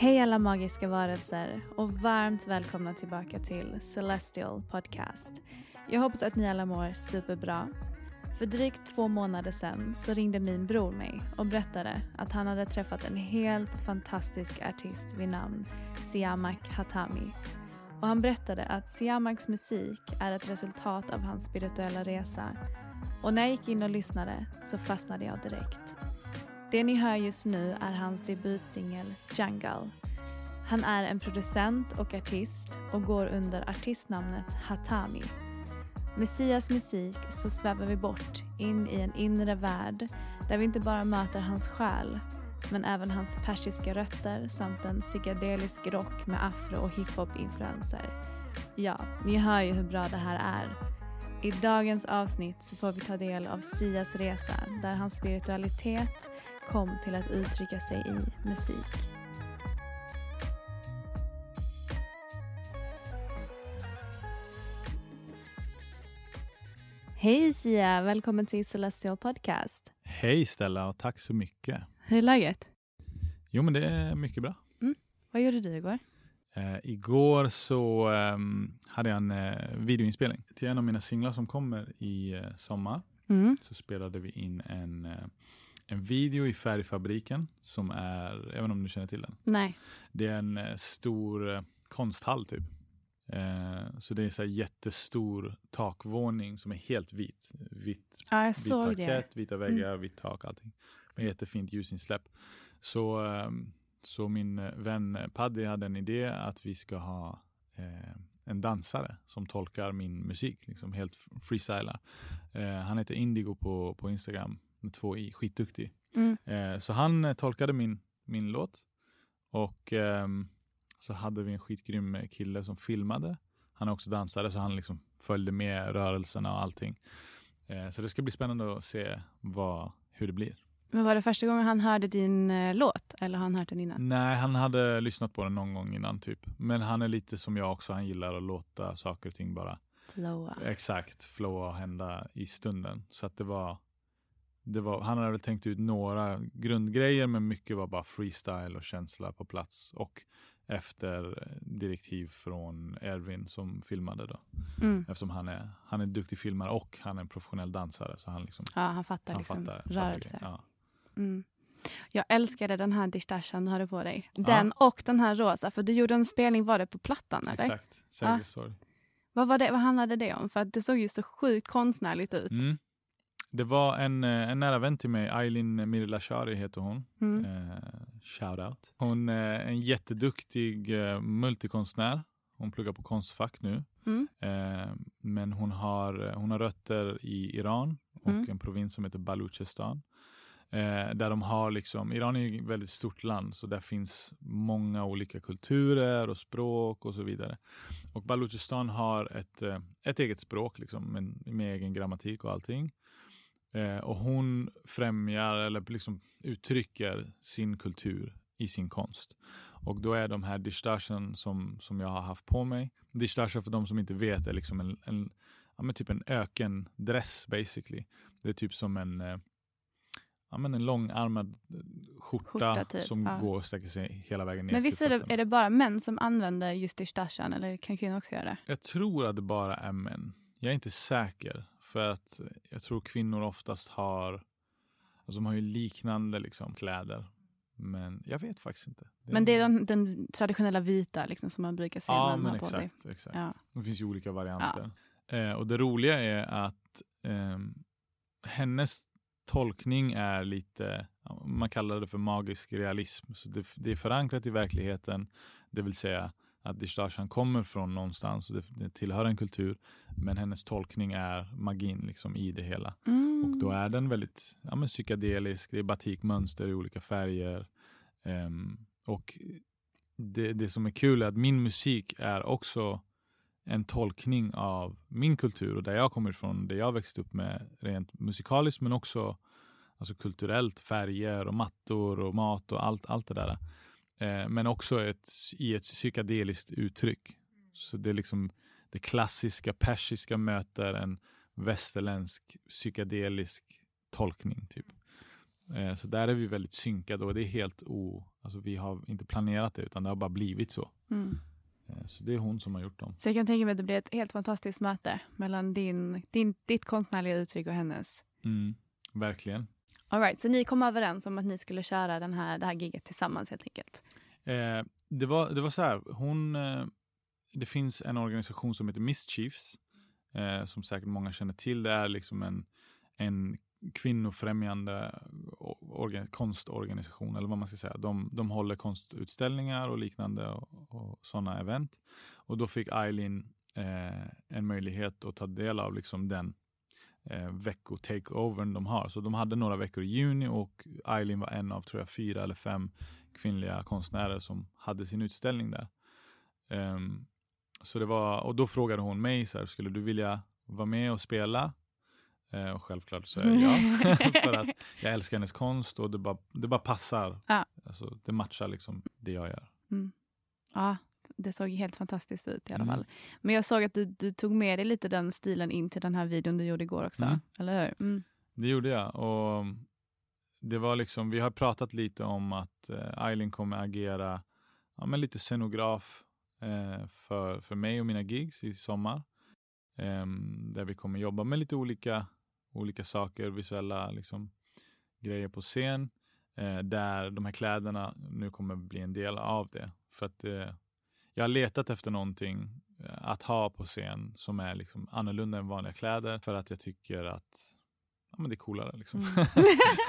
Hej alla magiska varelser och varmt välkomna tillbaka till Celestial Podcast. Jag hoppas att ni alla mår superbra. För drygt två månader sedan så ringde min bror mig och berättade att han hade träffat en helt fantastisk artist vid namn Siamak Hatami. Och han berättade att Siamaks musik är ett resultat av hans spirituella resa. Och när jag gick in och lyssnade så fastnade jag direkt. Det ni hör just nu är hans debutsingel Jungle. Han är en producent och artist och går under artistnamnet Hatami. Med Sias musik så svävar vi bort in i en inre värld där vi inte bara möter hans själ men även hans persiska rötter samt en psykedelisk rock med afro och hiphop-influenser. Ja, ni hör ju hur bra det här är. I dagens avsnitt så får vi ta del av Sias resa där hans spiritualitet kom till att uttrycka sig i musik. Hej Sia, välkommen till Celestial Podcast. Hej Stella och tack så mycket. Hur är läget? Jo men det är mycket bra. Mm. Vad gjorde du igår? Eh, igår så eh, hade jag en eh, videoinspelning till en av mina singlar som kommer i eh, sommar. Mm. Så spelade vi in en, eh, en video i Färgfabriken som är, inte om du känner till den? Nej. Det är en eh, stor eh, konsthall typ. Eh, så det är så här jättestor takvåning som är helt vit. Vitt, Ja, vit såg det. parkett, vita väggar, vitt tak, allting. Med jättefint ljusinsläpp. Så, ehm, så min vän Paddy hade en idé att vi ska ha eh, en dansare som tolkar min musik, liksom helt freestylar. Han heter Indigo på, på Instagram med två i, skitduktig. Mm. Eh, så han eh, tolkade min, min låt och ehm, så hade vi en skitgrym kille som filmade. Han är också dansare så han liksom följde med rörelserna och allting. Eh, så det ska bli spännande att se vad, hur det blir. Men var det första gången han hörde din eh, låt eller har han hört den innan? Nej, han hade lyssnat på den någon gång innan typ. Men han är lite som jag också, han gillar att låta saker och ting bara Flowa. exakt flowa och hända i stunden. Så att det var, var, han hade tänkt ut några grundgrejer men mycket var bara freestyle och känsla på plats. Och efter direktiv från Erwin som filmade då. Mm. Eftersom han är, han är duktig filmare och han är en professionell dansare. Så han, liksom, Ja, han fattar han liksom fattar, rörelser. ja. Mm. Jag älskade den här distashen du hade på dig. Den ja. och den här rosa. För du gjorde en spelning, var det på plattan eller? Exakt, ja. Vad, var det, vad handlade det om? För det såg ju så sjukt konstnärligt ut. Mm. Det var en, eh, en nära vän till mig, Aylin Mirlashari heter hon. Mm. Eh, shout Hon är en jätteduktig eh, multikonstnär. Hon pluggar på Konstfack nu. Mm. Eh, men hon har, hon har rötter i Iran och mm. en provins som heter Baluchistan. Eh, där de har liksom, Iran är ett väldigt stort land så där finns många olika kulturer och språk och så vidare. Och Baluchistan har ett, eh, ett eget språk liksom, med, med egen grammatik och allting. Eh, och hon främjar eller liksom uttrycker sin kultur i sin konst. Och då är de här dishtashen som, som jag har haft på mig. Dishtashen för de som inte vet är liksom en, en, ja, typ en ökendress basically. Det är typ som en, eh, ja, men en långarmad skjorta, skjorta typ, som ja. går och sträcker sig hela vägen ner Men visst är det, är det bara män som använder just dishtashen eller kan kvinnor också göra det? Jag tror att det bara är män. Jag är inte säker. För att jag tror kvinnor oftast har, alltså de har ju liknande liksom, kläder. Men jag vet faktiskt inte. Det men det är den, den traditionella vita liksom, som man brukar se ja, men exakt, på sig? exakt. Ja. Det finns ju olika varianter. Ja. Eh, och det roliga är att eh, hennes tolkning är lite, man kallar det för magisk realism. Så det, det är förankrat i verkligheten, det vill säga att Dishtashan kommer från någonstans och det, tillhör en kultur. Men hennes tolkning är magin liksom i det hela. Mm. Och då är den väldigt ja, men psykedelisk. Det är batikmönster i olika färger. Um, och det, det som är kul är att min musik är också en tolkning av min kultur och där jag kommer ifrån, det jag växte upp med rent musikaliskt men också alltså kulturellt, färger och mattor och mat och allt, allt det där. Eh, men också ett, i ett psykedeliskt uttryck. Så det är liksom det klassiska persiska möter en västerländsk psykedelisk tolkning. typ. Eh, så där är vi väldigt synkade och det är helt o... Alltså vi har inte planerat det utan det har bara blivit så. Mm. Eh, så det är hon som har gjort dem. Så jag kan tänka mig att det blir ett helt fantastiskt möte mellan din, din, ditt konstnärliga uttryck och hennes. Mm, verkligen. All right, så ni kom överens om att ni skulle köra den här, det här giget tillsammans helt enkelt? Eh, det, var, det var så här, hon, eh, det finns en organisation som heter Mischiefs, eh, som säkert många känner till. Det är liksom en, en kvinnofrämjande organ, konstorganisation, eller vad man ska säga. De, de håller konstutställningar och liknande och, och sådana event. Och då fick Eileen eh, en möjlighet att ta del av liksom den eh, vecko-takeovern de har. Så de hade några veckor i juni och Eileen var en av, tror jag, fyra eller fem kvinnliga konstnärer som hade sin utställning där. Um, så det var, och då frågade hon mig, så här, skulle du vilja vara med och spela? Eh, och självklart så är jag ja. För att jag älskar hennes konst och det bara, det bara passar. Ja. Alltså, det matchar liksom det jag gör. Mm. Ja, det såg helt fantastiskt ut i alla mm. fall. Men jag såg att du, du, tog med dig lite den stilen in till den här videon du gjorde igår också. Mm. Eller hur? Mm. Det gjorde jag. Och det var liksom, vi har pratat lite om att eh, Eileen kommer agera ja, men lite scenograf eh, för, för mig och mina gigs i sommar. Eh, där vi kommer jobba med lite olika, olika saker, visuella liksom, grejer på scen. Eh, där de här kläderna nu kommer bli en del av det. För att eh, jag har letat efter någonting eh, att ha på scen som är liksom annorlunda än vanliga kläder för att jag tycker att ja, men det är coolare liksom. Mm.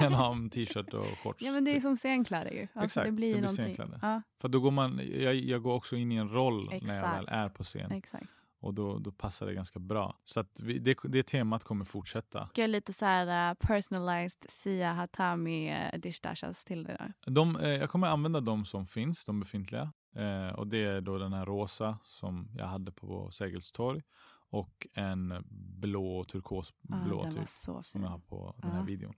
än att ha en t-shirt och shorts. Ja men det är typ. som scenkläder ju. Alltså, Exakt, det blir, det blir scenkläder. Ja. För då går man, jag, jag, går också in i en roll Exakt. när jag väl är på scen. Exakt. Och då, då passar det ganska bra. Så vi, det, det temat kommer fortsätta. Jag lite så här uh, personalized Sia Hatami uh, dish dashas till det där. De, uh, jag kommer använda de som finns, de befintliga. Uh, och det är då den här rosa som jag hade på Sergels torg och en blå, turkosblå ah, typ, som jag har på den här videon.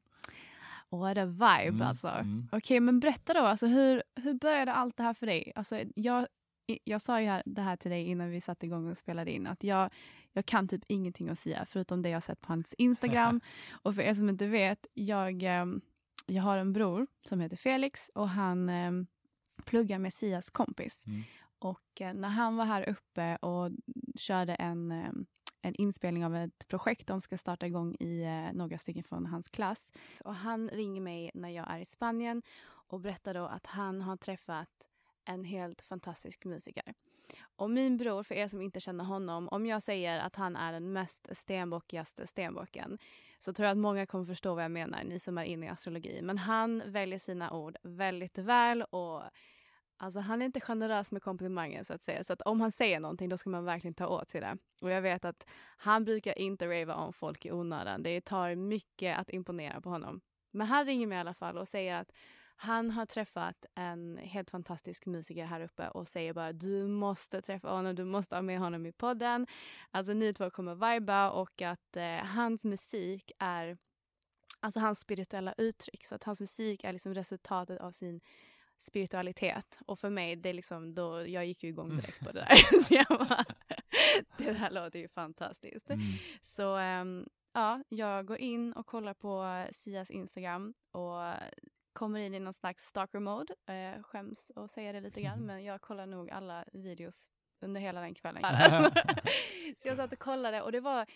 What a vibe mm, alltså. Mm. Okej, okay, men berätta då, alltså, hur, hur började allt det här för dig? Alltså, jag, jag sa ju här, det här till dig innan vi satte igång och spelade in, att jag, jag kan typ ingenting att säga förutom det jag sett på hans Instagram. och för er som inte vet, jag, ehm, jag har en bror som heter Felix och han um, pluggar med Sias kompis. Mm. Och uh, när han var här uppe och körde en um, en inspelning av ett projekt de ska starta igång i eh, några stycken från hans klass. Och han ringer mig när jag är i Spanien och berättar då att han har träffat en helt fantastisk musiker. Och min bror, för er som inte känner honom, om jag säger att han är den mest stenbockigaste stenbocken så tror jag att många kommer förstå vad jag menar, ni som är inne i astrologi. Men han väljer sina ord väldigt väl och alltså, han är inte generös med komplimanger så att säga. Så att om han säger någonting då ska man verkligen ta åt sig det. Och jag vet att han brukar inte rava om folk i onödan. Det tar mycket att imponera på honom. Men han ringer mig i alla fall och säger att han har träffat en helt fantastisk musiker här uppe och säger bara du måste träffa honom, du måste ha med honom i podden. Alltså ni två kommer viba och att eh, hans musik är alltså hans spirituella uttryck. Så att hans musik är liksom resultatet av sin spiritualitet. Och för mig, det är liksom då, jag gick ju igång direkt på det där. så jag bara, det här låter ju fantastiskt. Mm. Så um, ja, jag går in och kollar på Sias Instagram och kommer in i någon slags stalker mode. Eh, skäms att säga det lite grann, men jag kollar nog alla videos under hela den kvällen. så jag satt och kollade och det var,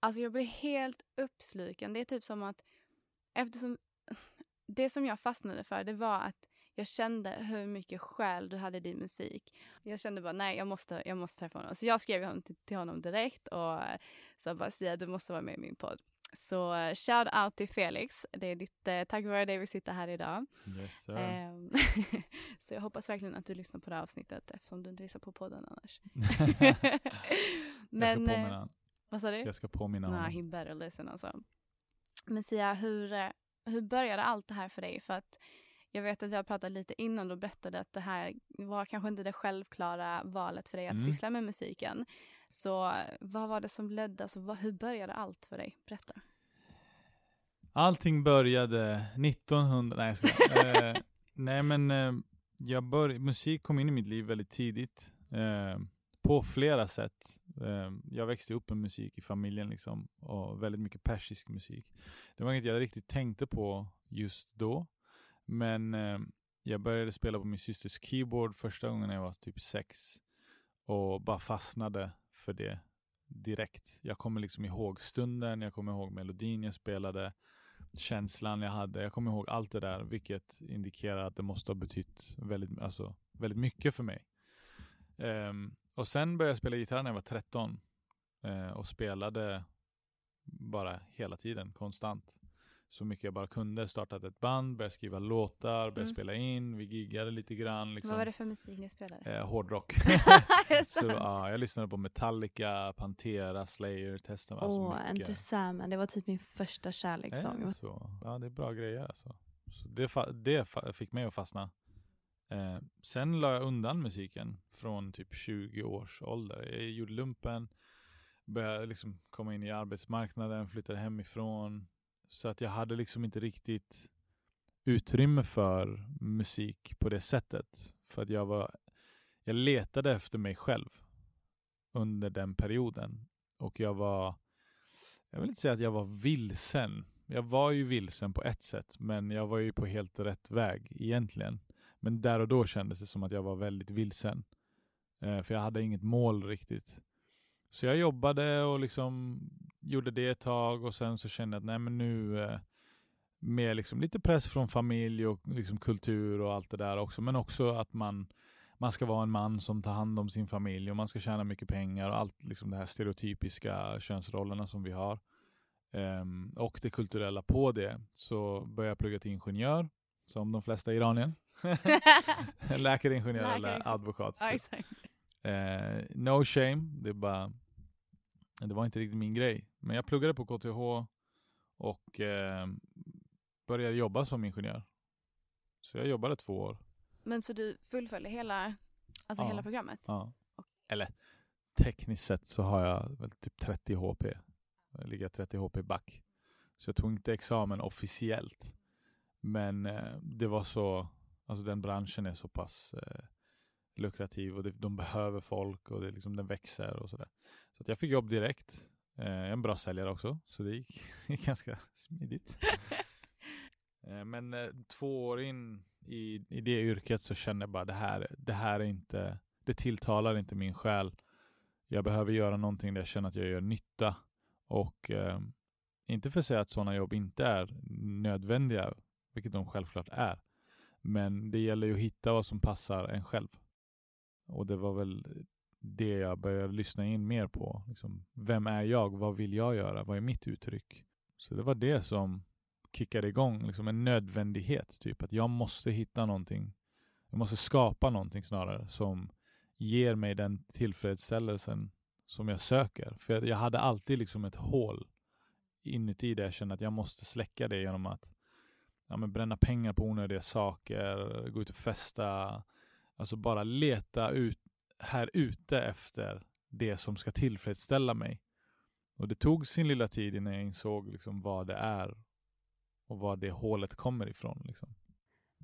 alltså jag blev helt uppsluken. Det är typ som att, eftersom, det som jag fastnade för det var att jag kände hur mycket själ du hade i din musik. Jag kände bara, nej jag måste, jag måste träffa honom. Så jag skrev honom till, till honom direkt och sa bara, Sia du måste vara med i min podd. Så uh, shout out till Felix. Det är ditt, uh, tack vare det vi sitter här idag. Yes, um, så jag hoppas verkligen att du lyssnar på det här avsnittet eftersom du inte lyssnar på podden annars. Men, jag ska påminna uh, Vad sa du? Jag ska påminna honom. Nah, he better listen alltså. Men Sia, hur, hur började allt det här för dig? För att jag vet att vi har pratat lite innan och berättade att det här var kanske inte det självklara valet för dig att mm. syssla med musiken. Så vad var det som ledde, alltså, vad, hur började allt för dig? Berätta. Allting började 1900, nej jag skojar. eh, nej men eh, jag bör, musik kom in i mitt liv väldigt tidigt. Eh, på flera sätt. Eh, jag växte upp med musik i familjen liksom, och väldigt mycket persisk musik. Det var inget jag riktigt tänkte på just då. Men eh, jag började spela på min systers keyboard första gången när jag var typ sex. Och bara fastnade för det direkt. Jag kommer liksom ihåg stunden, jag kommer ihåg melodin jag spelade, känslan jag hade. Jag kommer ihåg allt det där, vilket indikerar att det måste ha betytt väldigt, alltså, väldigt mycket för mig. Um, och sen började jag spela gitarr när jag var 13 uh, eh, och spelade bara hela tiden, konstant så mycket jag bara kunde. Startat ett band, började skriva låtar, började mm. spela in, vi giggade lite grann. Liksom. Vad var det för musik ni spelade? Eh, hårdrock. så, ja, jag lyssnade på Metallica, Pantera, Slayer, testade alltså Åh, oh, Enter Sandman, det var typ min första kärlekssång. Eh, så. Ja, det är bra grejer alltså. Så det, det fick mig att fastna. Eh, sen la jag undan musiken från typ 20 års ålder. Jag gjorde lumpen, började liksom komma in i arbetsmarknaden, flyttade hemifrån, så att jag hade liksom inte riktigt utrymme för musik på det sättet. För att jag var, jag letade efter mig själv under den perioden. Och jag var, jag vill inte säga att jag var vilsen. Jag var ju vilsen på ett sätt, men jag var ju på helt rätt väg egentligen. Men där och då kändes det som att jag var väldigt vilsen. Eh, för jag hade inget mål riktigt. Så jag jobbade och liksom gjorde det ett tag och sen så kände jag att nej men nu eh, med liksom lite press från familj och liksom kultur och allt det där också. Men också att man, man ska vara en man som tar hand om sin familj och man ska tjäna mycket pengar och allt liksom det här stereotypiska könsrollerna som vi har. Um, och det kulturella på det. Så började jag plugga till ingenjör, som de flesta i Iranien. Läkaringenjör Läkare. eller advokat. Typ. Uh, no shame, det är bara det var inte riktigt min grej. Men jag pluggade på KTH och eh, började jobba som ingenjör. Så jag jobbade två år. Men så du fullföljde hela, alltså ja, hela programmet? Ja. Eller tekniskt sett så har jag väl typ 30 HP. Jag ligger 30 HP back. Så jag tog inte examen officiellt. Men eh, det var så, alltså den branschen är så pass eh, lukrativ och det, de behöver folk och det, liksom, den växer och sådär. Så att jag fick jobb direkt. Eh, jag är en bra säljare också, så det gick, ganska smidigt. eh, men eh, två år in i, i det yrket så kände jag bara det här, det här är inte, det tilltalar inte min själ. jag behöver göra någonting där jag känner att jag gör nytta. Och eh, inte för att säga att sådana jobb inte är nödvändiga, vilket de självklart är. Men det gäller ju att hitta vad som passar en själv. Och det var väl det jag började lyssna in mer på. Liksom, vem är jag? Vad vill jag göra? Vad är mitt uttryck? Så det var det som kickade igång, liksom en nödvändighet. Typ att jag måste hitta någonting. Jag måste skapa någonting snarare som ger mig den tillfredsställelsen som jag söker. För jag, jag hade alltid liksom ett hål inuti där jag kände att jag måste släcka det genom att ja, men bränna pengar på onödiga saker, gå ut och festa. Alltså bara leta ut här ute efter det som ska tillfredsställa mig. Och det tog sin lilla tid innan jag insåg liksom vad det är och var det hålet kommer ifrån. Liksom.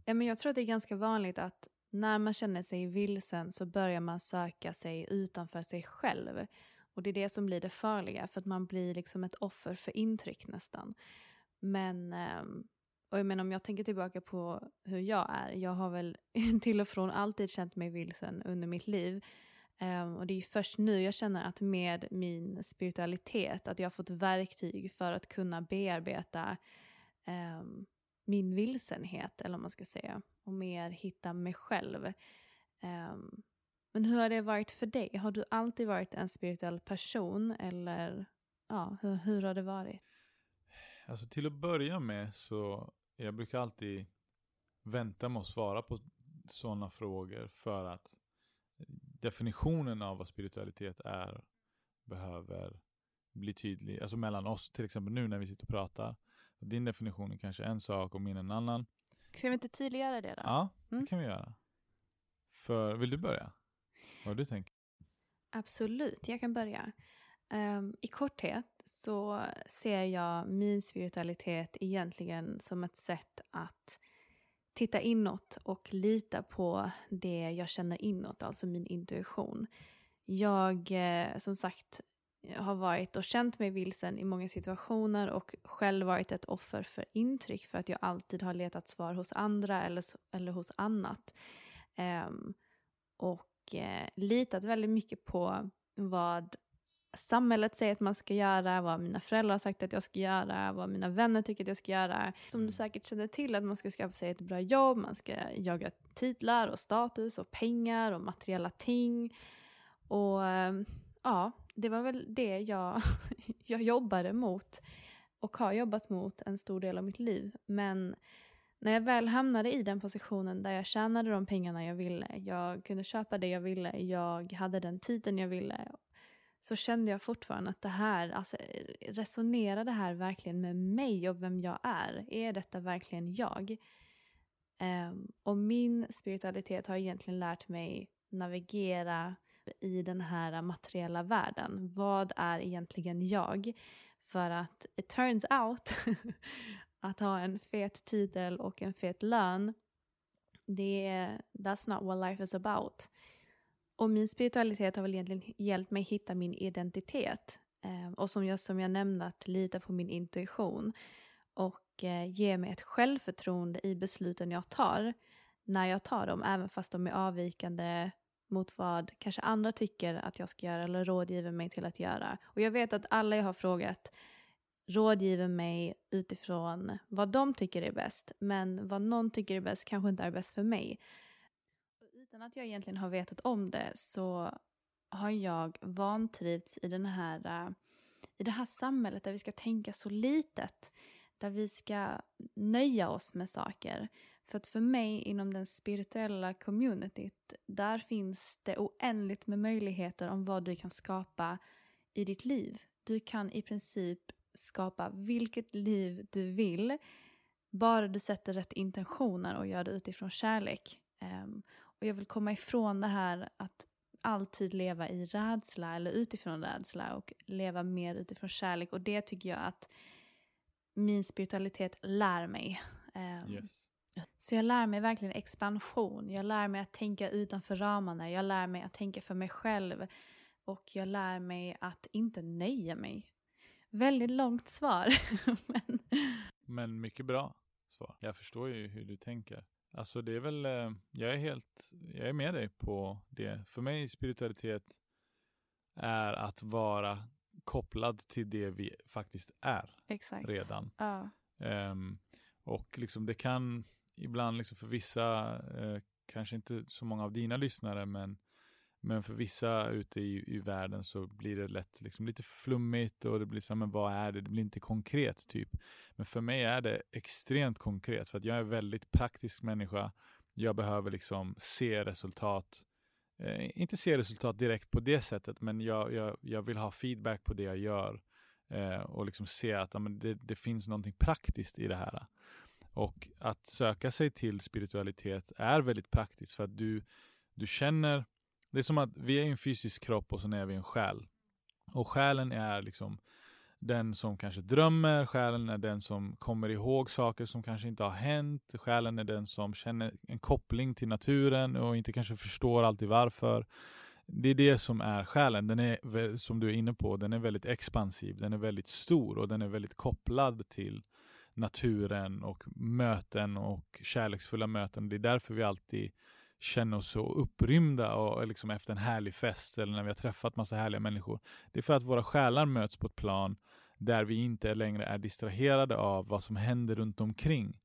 Ja, men jag tror att det är ganska vanligt att när man känner sig vilsen så börjar man söka sig utanför sig själv. Och det är det som blir det farliga, för att man blir liksom ett offer för intryck nästan. Men, eh, och jag menar, om jag tänker tillbaka på hur jag är, jag har väl till och från alltid känt mig vilsen under mitt liv. Um, och det är först nu jag känner att med min spiritualitet, att jag har fått verktyg för att kunna bearbeta um, min vilsenhet, eller vad man ska säga, och mer hitta mig själv. Um, men hur har det varit för dig? Har du alltid varit en spirituell person, eller ja, hur, hur har det varit? Alltså till att börja med så, jag brukar alltid vänta med att svara på sådana frågor för att definitionen av vad spiritualitet är behöver bli tydlig. Alltså mellan oss, till exempel nu när vi sitter och pratar. Din definition är kanske en sak och min en annan. Ska vi inte tydliggöra det då? Ja, det mm. kan vi göra. För, vill du börja? Vad du tänker? Absolut, jag kan börja. Um, I korthet så ser jag min spiritualitet egentligen som ett sätt att titta inåt och lita på det jag känner inåt, alltså min intuition. Jag, eh, som sagt, har varit och känt mig vilsen i många situationer och själv varit ett offer för intryck för att jag alltid har letat svar hos andra eller, eller hos annat. Um, och eh, litat väldigt mycket på vad samhället säger att man ska göra, vad mina föräldrar har sagt att jag ska göra, vad mina vänner tycker att jag ska göra. Som du säkert känner till, att man ska skaffa sig ett bra jobb, man ska jaga titlar och status och pengar och materiella ting. Och ehm, ja, det var väl det jag, jag jobbade mot och har jobbat mot en stor del av mitt liv. Men när jag väl hamnade i den positionen där jag tjänade de pengarna jag ville, jag kunde köpa det jag ville, jag hade den tiden jag ville så kände jag fortfarande att det här, alltså resonerar det här verkligen med mig och vem jag är? Är detta verkligen jag? Um, och min spiritualitet har egentligen lärt mig navigera i den här materiella världen. Vad är egentligen jag? För att it turns out att ha en fet titel och en fet lön, det är, that's not what life is about. Och min spiritualitet har väl egentligen hjälpt mig hitta min identitet. Eh, och som jag, som jag nämnde, att lita på min intuition. Och eh, ge mig ett självförtroende i besluten jag tar. När jag tar dem, även fast de är avvikande mot vad kanske andra tycker att jag ska göra eller rådgiver mig till att göra. Och jag vet att alla jag har frågat rådgiver mig utifrån vad de tycker är bäst. Men vad någon tycker är bäst kanske inte är bäst för mig utan att jag egentligen har vetat om det så har jag vantrivts i, den här, eh, i det här samhället där vi ska tänka så litet. Där vi ska nöja oss med saker. För att för mig inom den spirituella communityt, där finns det oändligt med möjligheter om vad du kan skapa i ditt liv. Du kan i princip skapa vilket liv du vill, bara du sätter rätt intentioner och gör det utifrån kärlek. Um, och jag vill komma ifrån det här att alltid leva i rädsla eller utifrån rädsla och leva mer utifrån kärlek. Och det tycker jag att min spiritualitet lär mig. Um, yes. Så jag lär mig verkligen expansion. Jag lär mig att tänka utanför ramarna. Jag lär mig att tänka för mig själv. Och jag lär mig att inte nöja mig. Väldigt långt svar. men... men mycket bra svar. Jag förstår ju hur du tänker. Alltså det är väl, eh, jag är helt, jag är med dig på det. För mig spiritualitet är att vara kopplad till det vi faktiskt är Exakt. redan. Ja. Um, och liksom det kan ibland liksom för vissa, uh, kanske inte så många av dina lyssnare, men, men för vissa ute i, i världen så blir det lätt liksom lite flummigt och det blir så men vad är det? Det blir inte konkret typ. Men för mig är det extremt konkret för att jag är en väldigt praktisk människa. Jag behöver liksom se resultat eh, inte se resultat direkt på det sättet, men jag, jag, jag vill ha feedback på det jag gör eh, och liksom se att amen, det, det finns någonting praktiskt i det här. Och att söka sig till spiritualitet är väldigt praktiskt för att du, du känner, det är som att vi är en fysisk kropp och så är vi en själ. Och själen är liksom den som kanske drömmer, själen är den som kommer ihåg saker som kanske inte har hänt, själen är den som känner en koppling till naturen och inte kanske förstår alltid varför. Det är det som är själen, den är som du är inne på, den är väldigt expansiv, den är väldigt stor och den är väldigt kopplad till naturen och möten och kärleksfulla möten. Det är därför vi alltid känner oss så upprymda och liksom efter en härlig fest eller när vi har träffat massa härliga människor. Det är för att våra själar möts på ett plan där vi inte längre är distraherade av vad som händer runt omkring.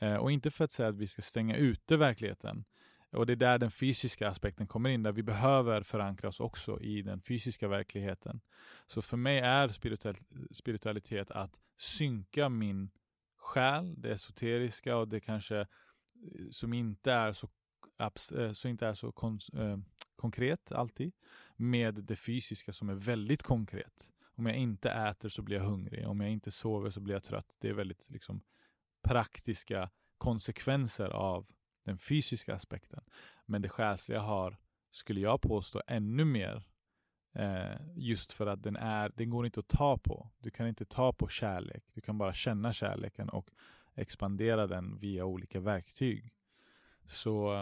Eh, och inte för att säga att vi ska stänga ute verkligheten. Och det är där den fysiska aspekten kommer in, där vi behöver förankra oss också i den fysiska verkligheten. Så för mig är spiritualitet att synka min själ, det esoteriska och det kanske eh, som inte är så, apps eh, så, inte är så kon, eh, konkret alltid, med det fysiska som är väldigt konkret. Om jag inte äter så blir jag hungrig. Om jag inte sover så blir jag trött. Det är väldigt liksom, praktiska konsekvenser av den fysiska aspekten. Men det själsliga har, skulle jag påstå, ännu mer eh, just för att den är, den går inte att ta på. Du kan inte ta på kärlek. Du kan bara känna kärleken och expandera den via olika verktyg. Så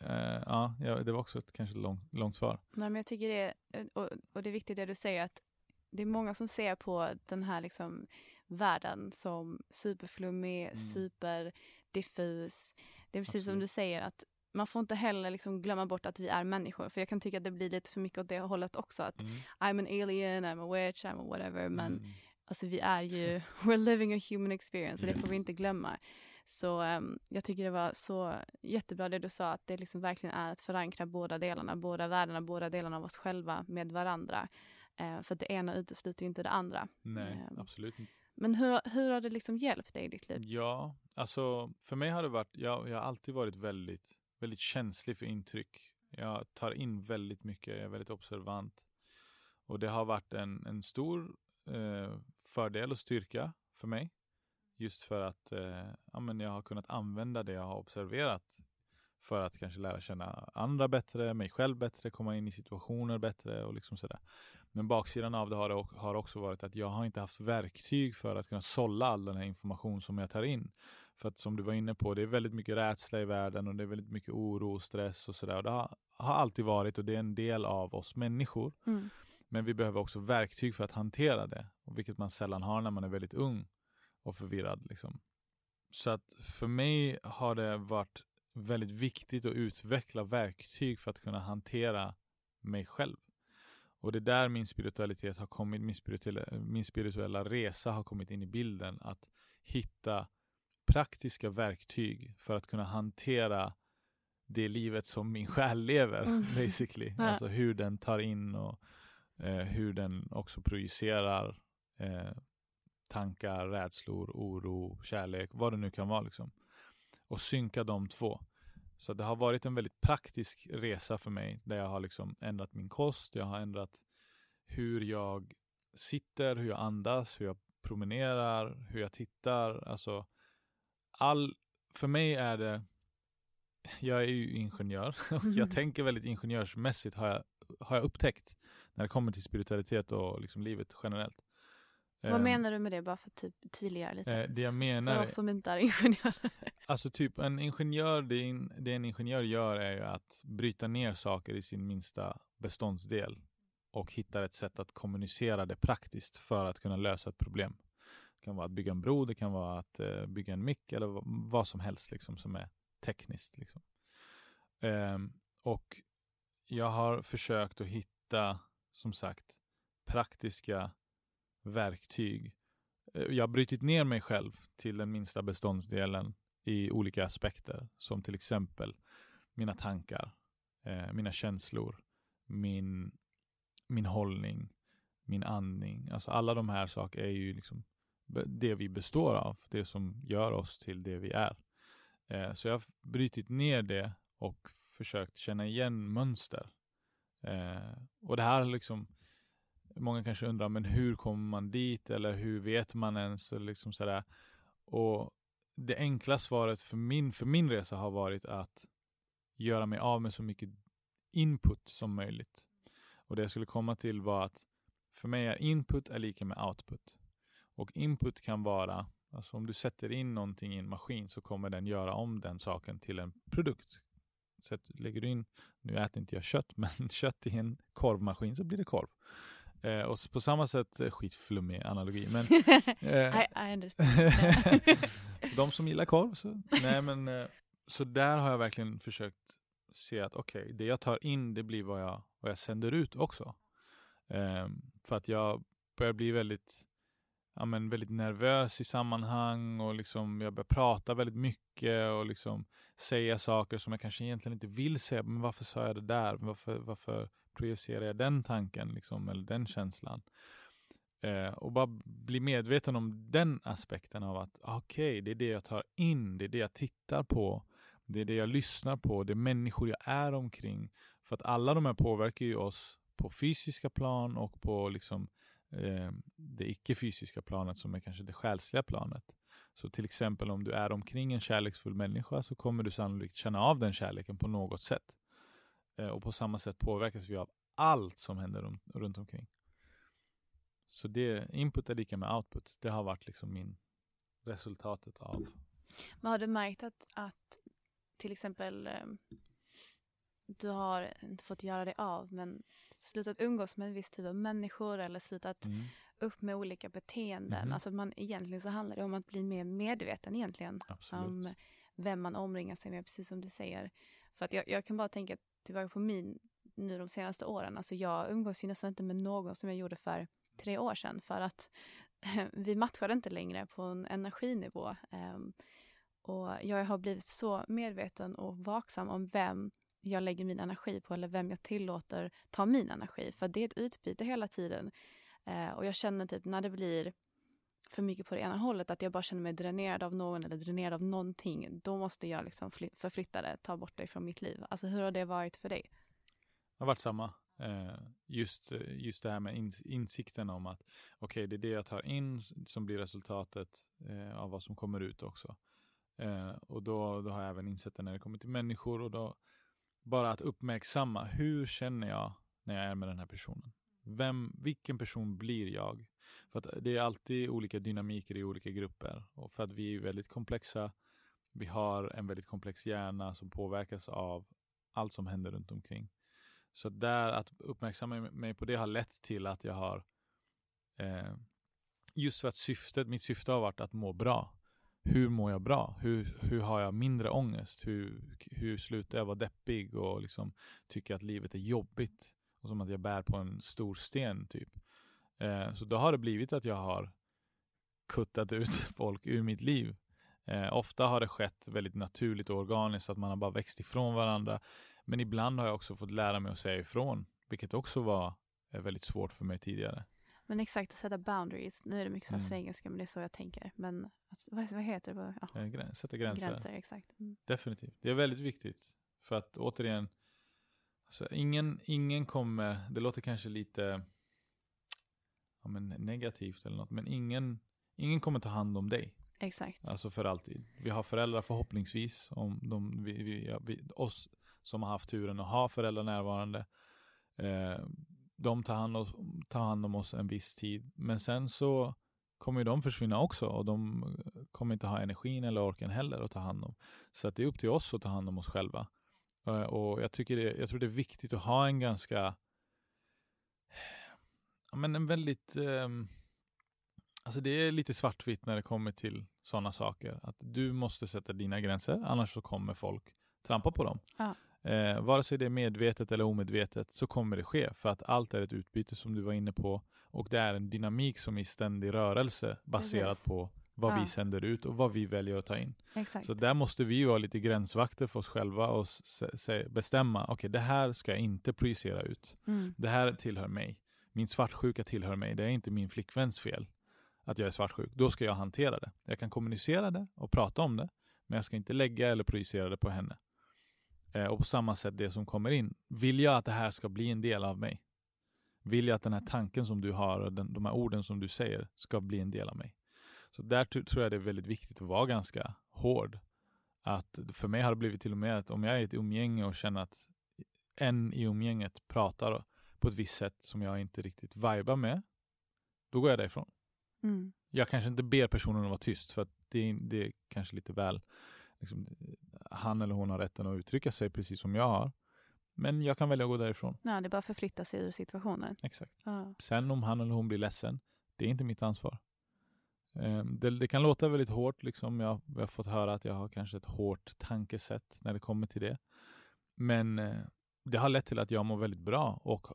eh, ja, det var också ett kanske lång, långt svar. Nej, men jag tycker det, och, och det är viktigt det du säger att det är många som ser på den här liksom världen som superflummig, mm. superdiffus. Det är precis Absolut. som du säger att man får inte heller liksom glömma bort att vi är människor. För jag kan tycka att det blir lite för mycket åt det hållet också. Att mm. I'm an alien, I'm a witch, I'm a whatever. Men mm. alltså vi är ju, we're living a human experience. Och yes. det får vi inte glömma. Så um, jag tycker det var så jättebra det du sa, att det liksom verkligen är att förankra båda delarna, båda världarna, båda delarna av oss själva med varandra. Uh, för det ena utesluter inte det andra. Nej, um, absolut inte. Men hur, hur har det liksom hjälpt dig i ditt liv? Ja, alltså för mig har det varit, jag, jag har alltid varit väldigt, väldigt känslig för intryck. Jag tar in väldigt mycket, jag är väldigt observant. Och det har varit en, en stor eh, fördel och styrka för mig. Just för att eh, ja, men jag har kunnat använda det jag har observerat för att kanske lära känna andra bättre, mig själv bättre, komma in i situationer bättre och liksom sådär. Men baksidan av det har, har också varit att jag har inte haft verktyg för att kunna sålla all den här information som jag tar in. För att som du var inne på, det är väldigt mycket rädsla i världen och det är väldigt mycket oro och stress och sådär. Det har, har, alltid varit och det är en del av oss människor. Mm. Men vi behöver också verktyg för att hantera det, vilket man sällan har när man är väldigt ung och förvirrad. Liksom. Så att för mig har det varit väldigt viktigt att utveckla verktyg för att kunna hantera mig själv. Och det är där min spiritualitet har kommit, min spirituella, min spirituella resa har kommit in i bilden. Att hitta praktiska verktyg för att kunna hantera det livet som min själ lever, mm. basically. Alltså hur den tar in och eh, hur den också projicerar eh, tankar, rädslor, oro, kärlek, vad det nu kan vara. Liksom. Och synka de två. Så det har varit en väldigt praktisk resa för mig där jag har liksom ändrat min kost, jag har ändrat hur jag sitter, hur jag andas, hur jag promenerar, hur jag tittar. Alltså, all, för mig är det, jag är ju ingenjör och jag tänker väldigt ingenjörsmässigt har jag, har jag upptäckt när det kommer till spiritualitet och liksom livet generellt. Vad um, menar du med det, bara för att typ tydliggöra lite? Eh, det jag menar för oss som inte är ingenjörer. Alltså typ en ingenjör, det en, det en ingenjör gör är ju att bryta ner saker i sin minsta beståndsdel och hitta ett sätt att kommunicera det praktiskt för att kunna lösa ett problem. Det kan vara att bygga en bro, det kan vara att uh, bygga en mick eller vad som helst liksom, som är tekniskt. Liksom. Um, och jag har försökt att hitta som sagt praktiska verktyg. Eh, jag har brutit ner mig själv till den minsta beståndsdelen i olika aspekter, som till exempel mina tankar, eh, mina känslor, min, min hållning, min andning. Alltså alla de här sakerna är ju liksom det vi består av, det som gör oss till det vi är. Eh, så jag har brutit ner det och försökt känna igen mönster. Eh, och det här liksom, många kanske undrar, men hur kommer man dit eller hur vet man ens? Och liksom sådär. Och det enkla svaret för min, för min resa har varit att göra mig av med så mycket input som möjligt. Och det jag skulle komma till var att för mig är input är lika med output. Och input kan vara, alltså om du sätter in någonting i en maskin så kommer den göra om den saken till en produkt. Så lägger du in, nu äter inte jag kött, men kött i en korvmaskin så blir det korv. Eh, och på samma sätt, eh, skitflummig analogi, men eh, I, I understand. de som gillar korv, så, nej men, eh, så där har jag verkligen försökt se att okej, okay, det jag tar in, det blir vad jag, vad jag sänder ut också. Eh, för att jag börjar bli väldigt ja, men väldigt nervös i sammanhang och liksom jag börjar prata väldigt mycket och liksom säga saker som jag kanske egentligen inte vill säga. Men varför sa jag det där? Varför, varför projicerar jag den tanken liksom, eller den känslan? Eh, och bara bli medveten om den aspekten av att okej, okay, det är det jag tar in, det är det jag tittar på, det är det jag lyssnar på, det är människor jag är omkring. För att alla de här påverkar ju oss på fysiska plan och på liksom eh, det icke-fysiska planet som är kanske det själsliga planet. Så till exempel om du är omkring en kärleksfull människa så kommer du sannolikt känna av den kärleken på något sätt. Eh, och på samma sätt påverkas vi av allt som händer runt, runt omkring. Så det, input är lika med output. Det har varit liksom min resultatet av. Men har du märkt att, att till exempel ehm, du har inte fått göra dig av men slutat umgås med en viss typ av människor eller slutat mm. upp med olika beteenden. Mm. Alltså att man egentligen så handlar det om att bli mer medveten egentligen. Absolut. Om vem man omringar sig med, precis som du säger. För att jag, jag kan bara tänka tillbaka på min, nu de senaste åren. Alltså jag umgås ju nästan inte med någon som jag gjorde för tre år sedan. För att vi matchar inte längre på en energinivå. Ehm, och jag har blivit så medveten och vaksam om vem jag lägger min energi på eller vem jag tillåter ta min energi. För det är ett utbyte hela tiden. Ehm, och jag känner typ när det blir för mycket på det ena hållet, att jag bara känner mig dränerad av någon eller dränerad av någonting, då måste jag liksom förflytta det, ta bort det från mitt liv. Alltså hur har det varit för dig? Det har varit samma. Eh, just, just det här med insikten om att okej, okay, det är det jag tar in som blir resultatet eh, av vad som kommer ut också. Eh, och då, då har jag även insett det när det kommer till människor och då bara att uppmärksamma hur känner jag när jag är med den här personen? Vem, vilken person blir jag? För att det är alltid olika dynamiker i olika grupper och för att vi är väldigt komplexa. Vi har en väldigt komplex hjärna som påverkas av allt som händer runt omkring. Så där att uppmärksamma mig på det har lett till att jag har eh, just för att syftet, mitt syfte har varit att må bra hur mår jag bra? Hur, hur har jag mindre ångest? Hur, hur slutar jag vara deppig och liksom tycka att livet är jobbigt? Och som att jag bär på en stor sten typ. Eh, så då har det blivit att jag har kuttat ut folk ur mitt liv. Eh, ofta har det skett väldigt naturligt och organiskt, att man har bara växt ifrån varandra. Men ibland har jag också fått lära mig att säga ifrån, vilket också var eh, väldigt svårt för mig tidigare. Men exakt, att sätta boundaries. Nu är det mycket så mm. svengelska, men det är så jag tänker. Men alltså, vad, vad heter det? Ja. Eh, gräns, sätta gränser. gränser exakt. Mm. Definitivt. Det är väldigt viktigt. För att återigen, alltså, ingen, ingen kommer, det låter kanske lite ja, men negativt eller något, men ingen, ingen kommer ta hand om dig. Exakt. Alltså för alltid. Vi har föräldrar förhoppningsvis, om de, vi, vi, ja, vi, oss som har haft turen att ha föräldrar närvarande. Eh, de tar hand, om, tar hand om oss en viss tid. Men sen så kommer de försvinna också och de kommer inte ha energin eller orken heller att ta hand om. Så att det är upp till oss att ta hand om oss själva. Eh, och jag, tycker det, jag tror det är viktigt att ha en ganska, ja men en väldigt, um, alltså det är lite svartvitt när det kommer till sådana saker. Att du måste sätta dina gränser, annars så kommer folk trampa på dem. Ja. Eh, vare sig det är medvetet eller omedvetet så kommer det ske för att allt är ett utbyte som du var inne på och det är en dynamik som är i ständig rörelse baserat Precis. på vad Ja. vi sänder ut och vad vi väljer att ta in. Exakt. Så där måste vi vara lite gränsvakter för oss själva och bestämma, okej det här ska jag inte projicera ut. Mm. Det här tillhör mig. Min svartsjuka tillhör mig. Det är inte min flickväns fel att jag är svartsjuk. Då ska jag hantera det. Jag kan kommunicera det och prata om det, men jag ska inte lägga eller projicera det på henne. Eh, och på samma sätt det som kommer in. Vill jag att det här ska bli en del av mig? Vill jag att den här tanken som du har och den, de här orden som du säger ska bli en del av mig? Så där tror jag det är väldigt viktigt att vara ganska hård. Att för mig har det blivit till och med att om jag är i ett umgänge och känner att en i umgänget pratar på ett visst sätt som jag inte riktigt vibar med, då går jag därifrån. Mm. Jag kanske inte ber personen att vara tyst för att det är, det är kanske lite väl, liksom, han eller hon har rätten att uttrycka sig precis som jag har. Men jag kan välja att gå därifrån. Ja, det är bara att förflytta sig ur situationen. Exakt. Ja. Sen om han eller hon blir ledsen, det är inte mitt ansvar. Ehm, Det, det kan låta väldigt hårt, liksom. jag, jag har fått höra att jag har kanske ett hårt tankesätt när det kommer till det. Men eh, det har lett till att jag mår väldigt bra och,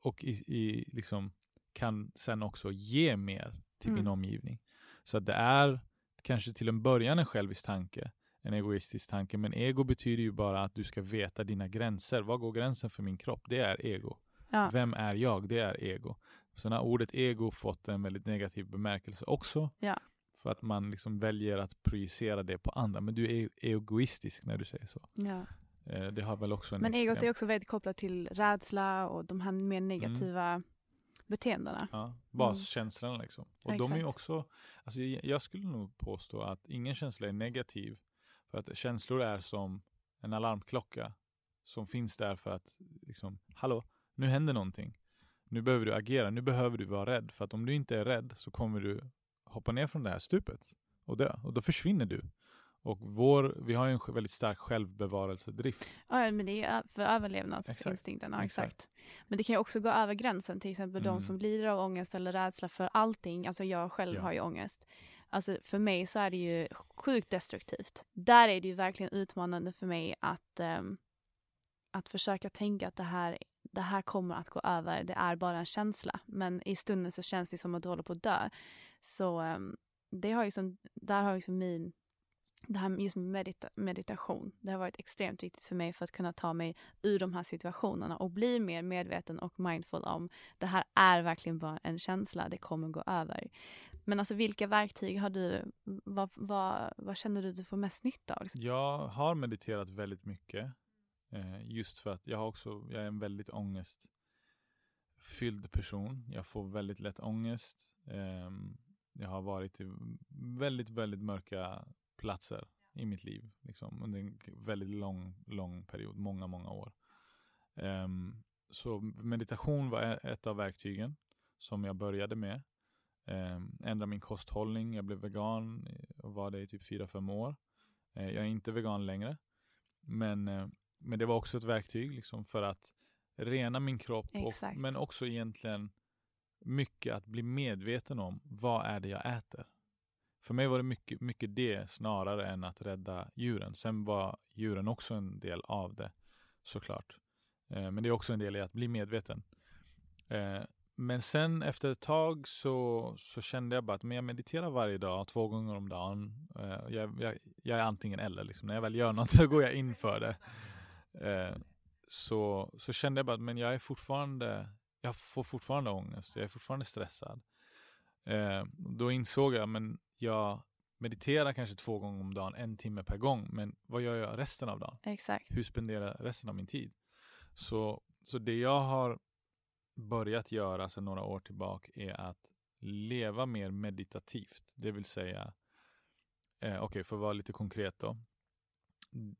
och i, i, liksom, kan sen också ge mer till min Mm. omgivning. Så att det är kanske till en början en självisk tanke, en egoistisk tanke, men ego betyder ju bara att du ska veta dina gränser. Var går gränsen för min kropp? Det är ego. Ja. Vem är jag? Det är ego. Så när ordet ego fått en väldigt negativ bemärkelse också. Ja. För att man liksom väljer att projicera det på andra. Men du är egoistisk när du säger så. Ja. Eh, Det har väl också en Men extrem... egot är också väldigt kopplat till rädsla och de här mer negativa beteendena. Ja, baskänslorna liksom. Och de är Mm. Också, alltså jag jag skulle nog påstå att ingen känsla är negativ. För att känslor är som en alarmklocka som finns där för att liksom, hallå, nu händer någonting. Nu behöver du agera, nu behöver du vara rädd. För att om du inte är rädd så kommer du hoppa ner från det här stupet och dö. Och då försvinner du. Och vår, vi har ju en väldigt stark självbevarelsedrift. Ja, men det är för överlevnadsinstinkten. Ja, Exakt. exakt. Men det kan ju också gå över gränsen. Till exempel Mm. de som lider av ångest eller rädsla för allting. Alltså jag själv Ja. har ju ångest. Alltså för mig så är det ju sjukt destruktivt. Där är det ju verkligen utmanande för mig att, ehm, att försöka tänka att det här, det här kommer att gå över. Det är bara en känsla. Men i stunden så känns det som att du håller på att dö. Så ehm, det har liksom, där har liksom min det här med just medita- meditation, det har varit extremt viktigt för mig för att kunna ta mig ur de här situationerna och bli mer medveten och mindful om det här är verkligen bara en känsla, det kommer gå över. Men alltså vilka verktyg har du, vad, vad, vad känner du du får mest nytta av? Liksom? Jag har mediterat väldigt mycket. Eh, just för att jag har också, jag är en väldigt ångestfylld person. Jag får väldigt lätt ångest. Ehm, jag har varit i väldigt, väldigt mörka platser i mitt liv. Liksom, under en väldigt lång, lång period, många, många år. Ehm, så meditation var ett av verktygen som jag började med. Um, ändra min kosthållning. Jag blev vegan och var det i typ 4-5 år. Eh, jag är inte vegan längre. Men, eh, men det var också ett verktyg liksom, för att rena min kropp. Och, men också egentligen mycket att bli medveten om vad är det jag äter. För mig var det mycket, mycket det snarare än att rädda djuren. Sen var djuren också en del av det såklart. Eh, men det är också en del i att bli medveten. Eh, men sen efter ett tag så, så kände jag bara att men jag mediterar varje dag, två gånger om dagen. Eh, jag, jag, jag är antingen eller. Liksom. När jag väl gör något så går jag in för det. Eh, så, så kände jag bara att men jag är fortfarande, jag får fortfarande ångest, jag är fortfarande stressad. Eh, då insåg jag, men jag mediterar kanske två gånger om dagen, en timme per gång. Men vad gör jag resten av dagen? Exakt. hur spenderar jag resten av min tid? Så, så det jag har börjat göra sedan några år tillbaka är att leva mer meditativt. Det vill säga, eh, okej för att vara lite konkret då.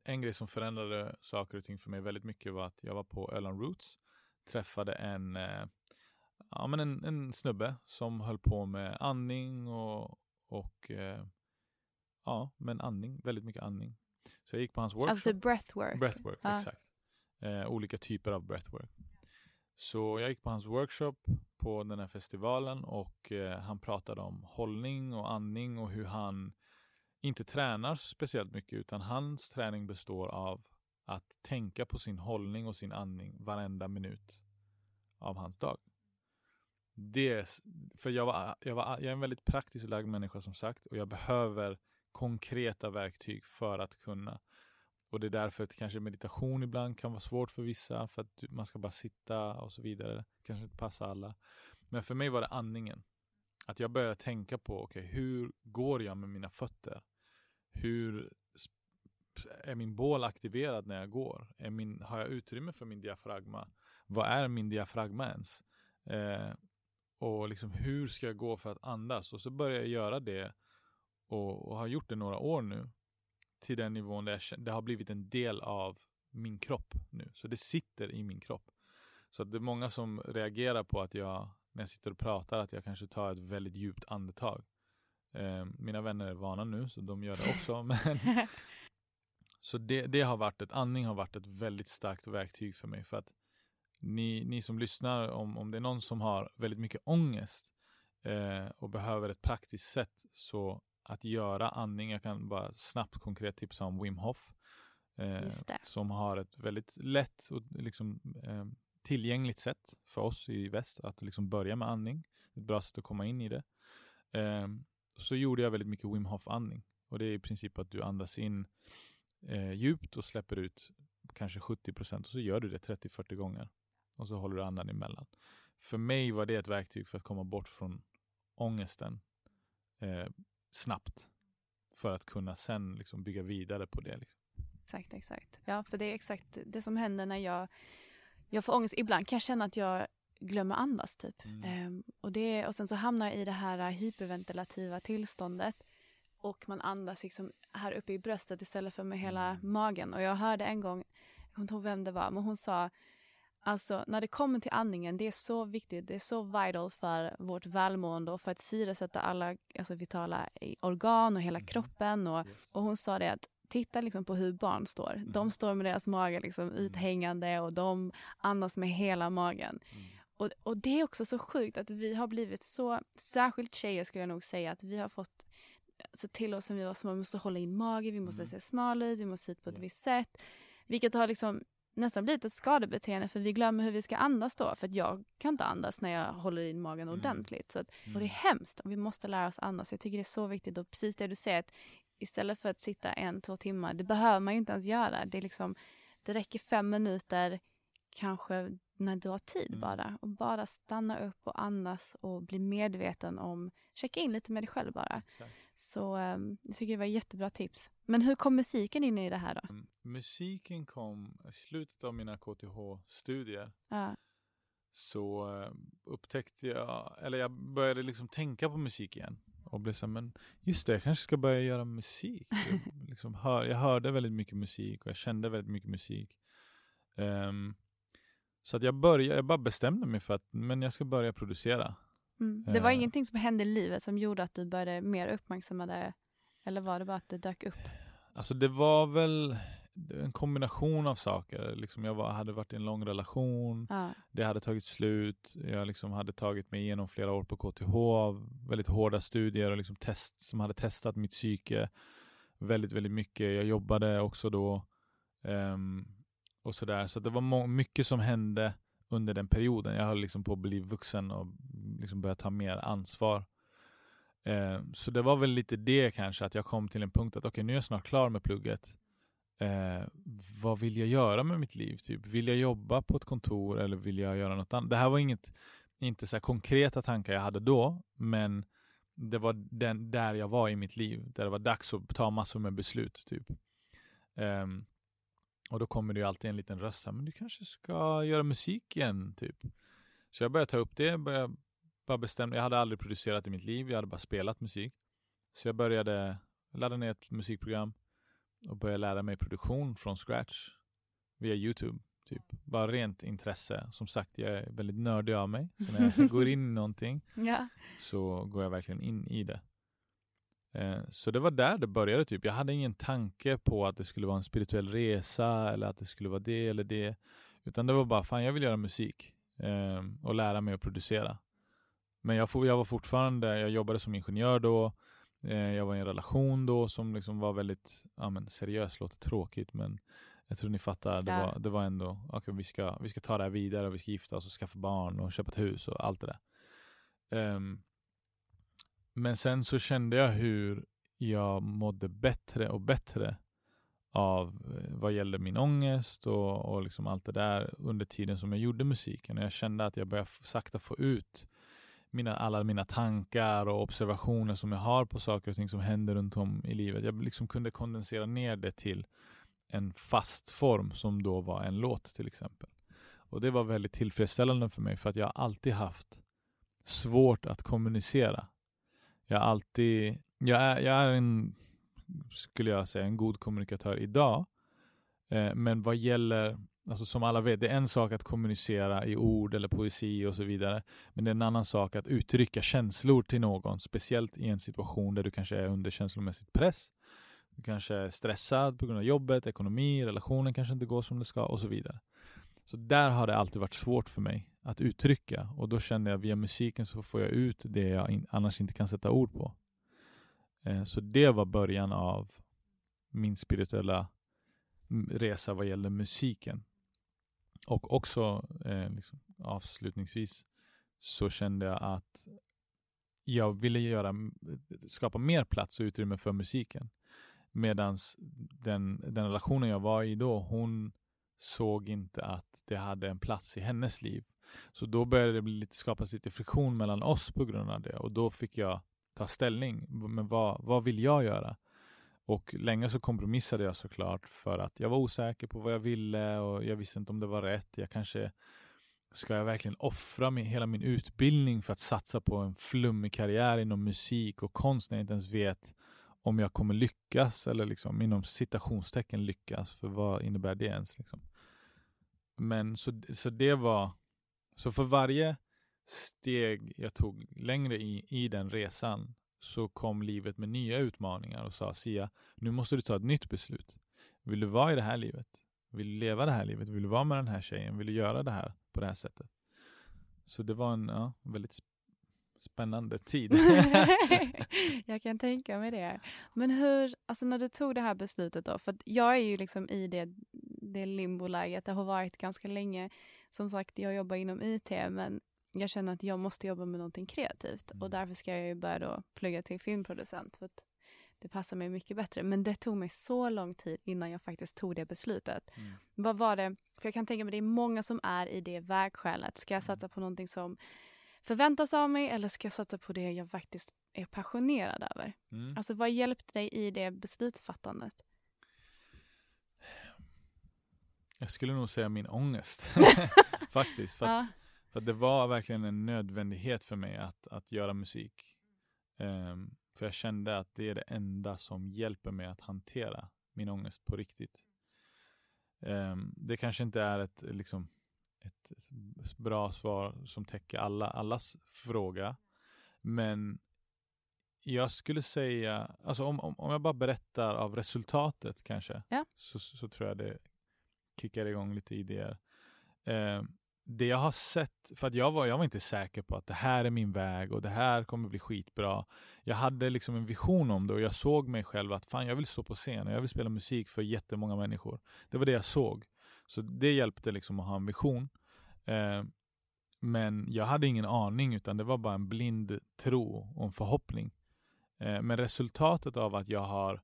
En grej som förändrade saker och ting för mig väldigt mycket var att jag var på Öland Roots, träffade en, eh, ja, men en, en snubbe som höll på med andning och, och eh, ja, men andning, väldigt mycket andning. Så jag gick på hans workshop. Alltså typ breathwork. Breathwork, Ja. exakt. Eh, olika typer av breathwork. Så jag gick på hans workshop på den här festivalen och eh, han pratade om hållning och andning och hur han inte tränar speciellt mycket utan hans träning består av att tänka på sin hållning och sin andning varenda minut av hans dag. Det, för jag, var, jag, var, jag är en väldigt praktiskt lagd människa som sagt och jag behöver konkreta verktyg för att kunna. Och det är därför att kanske meditation ibland kan vara svårt för vissa för att man ska bara sitta och så vidare. Kanske inte passar alla. Men för mig var det andningen. Att jag började tänka på, okej, okay, hur går jag med mina fötter? Hur är min bål aktiverad när jag går? Är min, har jag utrymme för min diafragma? Vad är min diafragma ens? Eh, och liksom hur ska jag gå för att andas? Och så börjar jag göra det och, och har gjort det några år nu till den nivån där jag, det har blivit en del av min kropp nu. Så det sitter i min kropp. Så det är många som reagerar på att jag, när jag sitter och pratar, att jag kanske tar ett väldigt djupt andetag. Eh, mina vänner är vana nu, så de gör det också. men, så det, det har varit ett, andning har varit ett väldigt starkt verktyg för mig. För att ni, ni som lyssnar, om, om det är någon som har väldigt mycket ångest eh, och behöver ett praktiskt sätt, så att göra andning, jag kan bara snabbt konkret tipsa om Wim Hof. Eh, som har ett väldigt lätt och liksom, eh, tillgängligt sätt för oss i väst att liksom börja med andning. Ett bra sätt att komma in i det. Eh, så gjorde jag väldigt mycket Wim Hof andning. Och det är i princip att du andas in eh, djupt och släpper ut kanske 70 procent och så gör du det 30-40 gånger. Och så håller du andan emellan. För mig var det ett verktyg för att komma bort från ångesten eh, snabbt. För att kunna sen liksom bygga vidare på det. Liksom. Exakt, exakt. Ja, för det är exakt det som händer när jag, jag får ångest. Ibland kan jag känna att jag glömmer andas typ. Mm. Ehm, och, det, och sen så hamnar jag i det här hyperventilativa tillståndet och man andas liksom här uppe i bröstet istället för med hela mm. magen. Och jag hörde en gång, jag kommer inte ihåg vem det var, men hon sa Alltså när det kommer till andningen, det är så viktigt, det är så vital för vårt välmående och för att syresätta alla alltså vitala organ och hela mm. kroppen. Och, yes. och hon sa det att titta liksom på hur barn står. Mm. De står med deras mage liksom mm. uthängande och de andas med hela magen. Mm. Och, och det är också så sjukt att vi har blivit så, särskilt tjejer skulle jag nog säga, att vi har fått alltså till oss sen vi var små, vi måste hålla in magen, vi måste mm. se smal ut, vi måste se ut på ett yeah. visst sätt. Vilket har liksom nästan blivit ett skadebeteende för vi glömmer hur vi ska andas då. För att jag kan inte andas när jag håller in magen mm. ordentligt. Så att, och det är mm. hemskt och vi måste lära oss andas. Jag tycker det är så viktigt och precis det du säger att istället för att sitta en, två timmar, det behöver man ju inte ens göra. Det, är liksom, det räcker fem minuter, kanske när du har tid mm. bara. Och bara stanna upp och andas och bli medveten om, checka in lite med dig själv bara. Exakt. Så um, jag tycker det var jättebra tips. Men hur kom musiken in i det här då? Mm, musiken kom i slutet av mina KTH-studier. Ja. Så uh, upptäckte jag, eller jag började liksom tänka på musik igen. Och blev så men just det, jag kanske ska börja göra musik. jag, liksom hör, jag hörde väldigt mycket musik och jag kände väldigt mycket musik. Um, så att jag, började, jag bara bestämde mig för att men jag ska börja producera. Mm. Det var uh, ingenting som hände i livet som gjorde att du började mer uppmärksamma det? Eller var det bara att det dök upp? Alltså det var väl en kombination av saker. Liksom jag var, hade varit i en lång relation, uh. det hade tagit slut, jag liksom hade tagit mig igenom flera år på KTH väldigt hårda studier och liksom test, som hade testat mitt psyke väldigt, väldigt mycket. Jag jobbade också då um, och sådär. Så det var mycket som hände under den perioden. Jag höll liksom på att bli vuxen och liksom börja ta mer ansvar. Eh, så det var väl lite det kanske, att jag kom till en punkt att okej, okay, nu är jag snart klar med plugget. Eh, vad vill jag göra med mitt liv? Typ, vill jag jobba på ett kontor eller vill jag göra något annat? Det här var inget, inte så konkreta tankar jag hade då, men det var den, där jag var i mitt liv, där det var dags att ta massor med beslut. Typ. Um, och då kommer det ju alltid en liten röst, men du kanske ska göra musik igen, typ. Så jag började ta upp det, började bara bestämma. Jag hade aldrig producerat i mitt liv, jag hade bara spelat musik. Så jag började ladda ner ett musikprogram och började lära mig produktion från scratch via Youtube. Typ. Bara rent intresse. Som sagt, jag är väldigt nördig av mig. Så när jag går in i någonting ja. så går jag verkligen in i det. Eh, så det var där det började typ. Jag hade ingen tanke på att det skulle vara en spirituell resa eller att det skulle vara det eller det. Utan det var bara, fan jag vill göra musik eh, och lära mig att producera. Men jag, jag var fortfarande, jag jobbade som ingenjör då. Eh, jag var i en relation då som liksom var väldigt, ja men seriös låter tråkigt men Jag tror ni fattar. Det, Ja. var, det var ändå, okej vi, ska, vi ska ta det här vidare och vi ska gifta oss och skaffa barn och köpa ett hus och allt det där. Ehm, men sen så kände jag hur jag mådde bättre och bättre av eh, vad gällde min ångest och, och liksom allt det där under tiden som jag gjorde musiken. Och jag kände att jag började sakta få ut mina, alla mina tankar och observationer som jag har på saker och ting som händer runt om i livet. Jag liksom kunde kondensera ner det till en fast form som då var en låt till exempel. Och det var väldigt tillfredsställande för mig för att jag har alltid haft svårt att kommunicera. Jag har alltid, jag är, jag är en, skulle jag säga, en god kommunikatör idag. Eh, men vad gäller, alltså som alla vet, det är en sak att kommunicera i ord eller poesi och så vidare. Men det är en annan sak att uttrycka känslor till någon, speciellt i en situation där du kanske är under känslomässig press. Du kanske är stressad på grund av jobbet, ekonomi, relationen kanske inte går som det ska och så vidare. Så där har det alltid varit svårt för mig att uttrycka och då kände jag via musiken så får jag ut det jag in, annars inte kan sätta ord på. Eh, så det var början av min spirituella resa vad gäller musiken. Och också eh, liksom, avslutningsvis så kände jag att jag ville göra, skapa mer plats och utrymme för musiken. Medan den, den relationen jag var i då, hon såg inte att det hade en plats i hennes liv. Så då började det bli lite, skapas lite friktion mellan oss på grund av det. Och då fick jag ta ställning. Men vad, vad vill jag göra? Och länge så kompromissade jag såklart för att jag var osäker på vad jag ville och jag visste inte om det var rätt. Jag kanske Ska jag verkligen offra min, hela min utbildning för att satsa på en flummig karriär inom musik och konst när jag inte ens vet om jag kommer lyckas eller liksom inom citationstecken lyckas. För vad innebär det ens? Liksom? Men så, så det var, så för varje steg jag tog längre i, i den resan så kom livet med nya utmaningar och sa Sia, nu måste du ta ett nytt beslut. Vill du vara i det här livet? Vill du leva det här livet? Vill du vara med den här tjejen? Vill du göra det här på det här sättet? Så det var en ja, väldigt spännande spännande tid. jag kan tänka mig det. Men hur, alltså när du tog det här beslutet då, för att jag är ju liksom i det, det limboläget, det har varit ganska länge. Som sagt, jag jobbar inom IT, men jag känner att jag måste jobba med någonting kreativt och därför ska jag ju börja då plugga till filmproducent för att det passar mig mycket bättre. Men det tog mig så lång tid innan jag faktiskt tog det beslutet. Mm. Vad var det? För jag kan tänka mig det är många som är i det vägskälet. Ska jag satsa på någonting som förväntas av mig eller ska jag satsa på det jag faktiskt är passionerad över? Mm. Alltså vad hjälpte dig i det beslutsfattandet? Jag skulle nog säga min ångest. Faktiskt. För att, Ja. för det var verkligen en nödvändighet för mig att, att göra musik. Ehm, för jag kände att det är det enda som hjälper mig att hantera min ångest på riktigt. Ehm, det kanske inte är ett, liksom, ett, bra svar som täcker alla, allas fråga. Men jag skulle säga, alltså om, om, om jag bara berättar av resultatet kanske, Ja. så, så tror jag det kickar igång lite idéer. Eh, det jag har sett, för att jag var, jag var inte säker på att det här är min väg och det här kommer bli skitbra. Jag hade liksom en vision om det och jag såg mig själv att fan jag vill stå på scen och jag vill spela musik för jättemånga människor. Det var det jag såg. Så det hjälpte liksom att ha en vision. Eh, men jag hade ingen aning utan det var bara en blind tro och en förhoppning. Eh, men resultatet av att jag har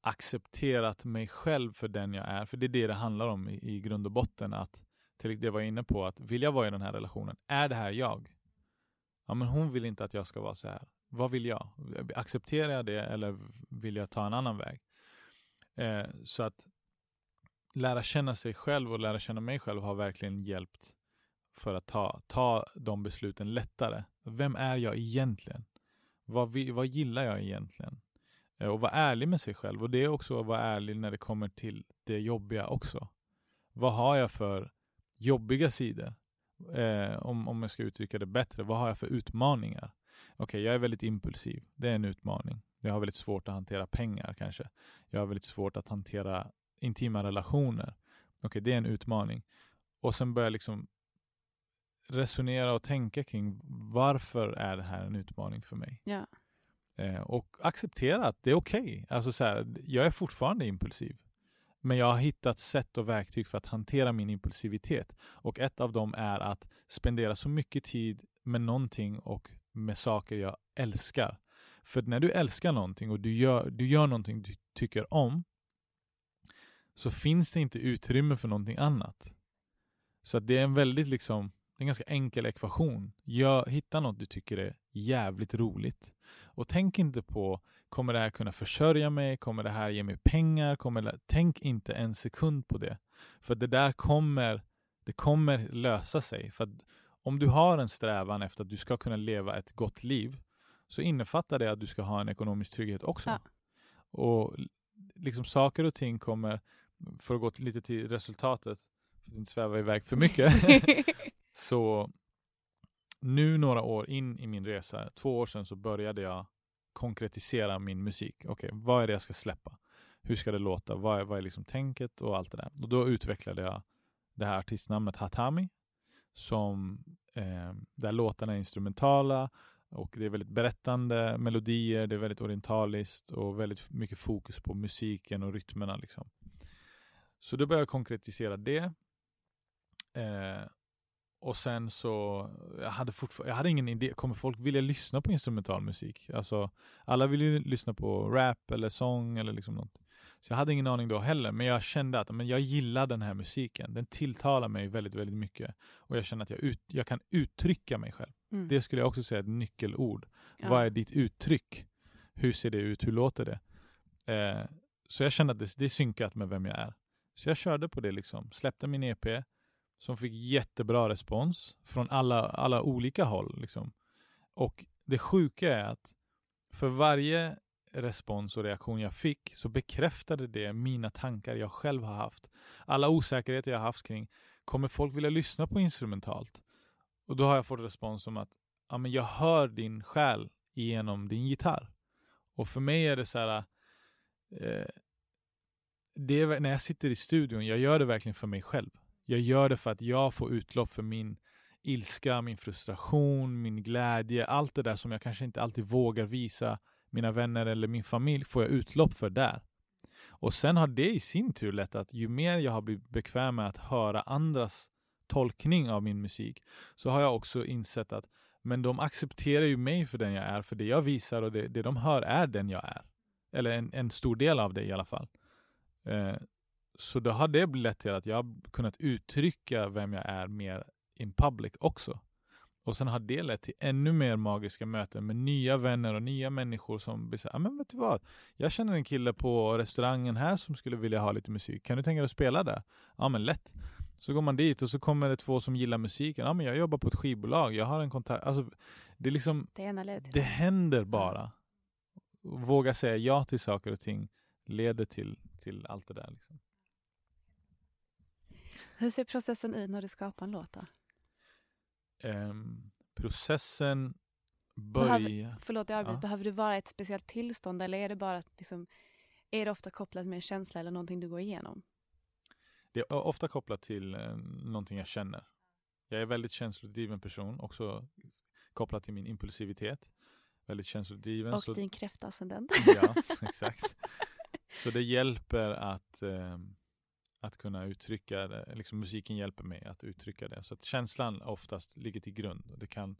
accepterat mig själv för den jag är, för det är det det handlar om i, i grund och botten, att till det jag var inne på, att vill jag vara i den här relationen, är det här jag? Ja, men hon vill inte att jag ska vara så här. Vad vill jag? Accepterar jag det eller vill jag ta en annan väg? Eh, så att lära känna sig själv och lära känna mig själv har verkligen hjälpt för att ta, ta de besluten lättare. Vem är jag egentligen? Vad, vi, vad gillar jag egentligen? Eh, och vara ärlig med sig själv. Och det är också att vara ärlig när det kommer till det jobbiga också. Vad har jag för jobbiga sidor? Eh, om, om jag ska uttrycka det bättre, vad har jag för utmaningar? Okej, jag är väldigt impulsiv. Det är en utmaning. Jag har väldigt svårt att hantera pengar kanske. Jag har väldigt svårt att hantera intima relationer. Okej, det är en utmaning. Och sen börja liksom resonera och tänka kring varför är det här en utmaning för mig? Ja. Eh, och acceptera att det är okej. Alltså så här, jag är fortfarande impulsiv. Men jag har hittat sätt och verktyg för att hantera min impulsivitet. Och ett av dem är att spendera så mycket tid med någonting och med saker jag älskar. För när du älskar någonting och du gör, du gör någonting du tycker om så finns det inte utrymme för någonting annat. Så att det är en väldigt liksom, en ganska enkel ekvation. Gör, hitta något du tycker är jävligt roligt. Och tänk inte på, kommer det här kunna försörja mig? Kommer det här ge mig pengar? Kommer det, tänk inte en sekund på det. För det där kommer, det kommer lösa sig. För om du har en strävan efter att du ska kunna leva ett gott liv så innefattar det att du ska ha en ekonomisk trygghet också. Ja. Och liksom saker och ting kommer, för att gå lite till resultatet, för att inte sväva iväg för mycket, så nu några år in i min resa, två år sedan, så började jag konkretisera min musik. Okej, okay, vad är det jag ska släppa? Hur ska det låta? Vad är, vad är liksom tänket och allt det där? Och då utvecklade jag det här artistnamnet Hatami, som eh, där låtarna är instrumentala och det är väldigt berättande melodier, det är väldigt orientaliskt och väldigt mycket fokus på musiken och rytmerna. Liksom. Så då började jag konkretisera det. Eh, och sen så, jag hade fortfarande, jag hade ingen idé, kommer folk vilja lyssna på instrumental musik? Alltså, alla vill ju lyssna på rap eller sång eller liksom något. Så jag hade ingen aning då heller, men jag kände att men jag gillar den här musiken. Den tilltalar mig väldigt, väldigt mycket. Och jag känner att jag, ut, jag kan uttrycka mig själv. Mm. Det skulle jag också säga är ett nyckelord. Ja. Vad är ditt uttryck? Hur ser det ut? Hur låter det? Eh, så jag kände att det, det är synkat med vem jag är. Så jag körde på det liksom. Släppte min EP som fick jättebra respons från alla, alla olika håll. Liksom. Och det sjuka är att för varje respons och reaktion jag fick så bekräftade det mina tankar jag själv har haft. Alla osäkerheter jag har haft kring, kommer folk vilja lyssna på instrumentalt? Och då har jag fått respons som att, ja men jag hör din själ genom din gitarr. Och för mig är det så här, eh, det är, när jag sitter i studion, jag gör det verkligen för mig själv. Jag gör det för att jag får utlopp för min ilska, min frustration, min glädje, allt det där som jag kanske inte alltid vågar visa mina vänner eller min familj får jag utlopp för där. Och sen har det i sin tur lett att ju mer jag har blivit bekväm med att höra andras tolkning av min musik så har jag också insett att men de accepterar ju mig för den jag är, för det jag visar och det, det de hör är den jag är. Eller en, en stor del av det i alla fall. Eh, så då har det lett till att jag har kunnat uttrycka vem jag är mer in public också. Och sen har det lett till ännu mer magiska möten med nya vänner och nya människor som blir såhär, men vet du vad? Jag känner en kille på restaurangen här som skulle vilja ha lite musik. Kan du tänka dig att spela där? Ja men lätt. Så går man dit och så kommer det två som gillar musiken. Ja men jag jobbar på ett skivbolag, jag har en kontakt. Alltså, det är liksom, det, det händer bara. Våga säga ja till saker och ting leder till, till allt det där. Liksom. Hur ser processen ut när du skapar en låt? Um, processen börjar... Behöver, förlåt, jag ja. behöver du vara ett speciellt tillstånd eller är det bara liksom, är det ofta kopplat med en känsla eller någonting du går igenom? Det är ofta kopplat till eh, någonting jag känner. Jag är väldigt känslodriven person, också kopplat till min impulsivitet. Väldigt känslodriven. Och så... din kräftascendent. Ja, exakt. Så det hjälper att eh, att kunna uttrycka det. Liksom musiken hjälper mig att uttrycka det. Så att känslan oftast ligger till grund. Det kan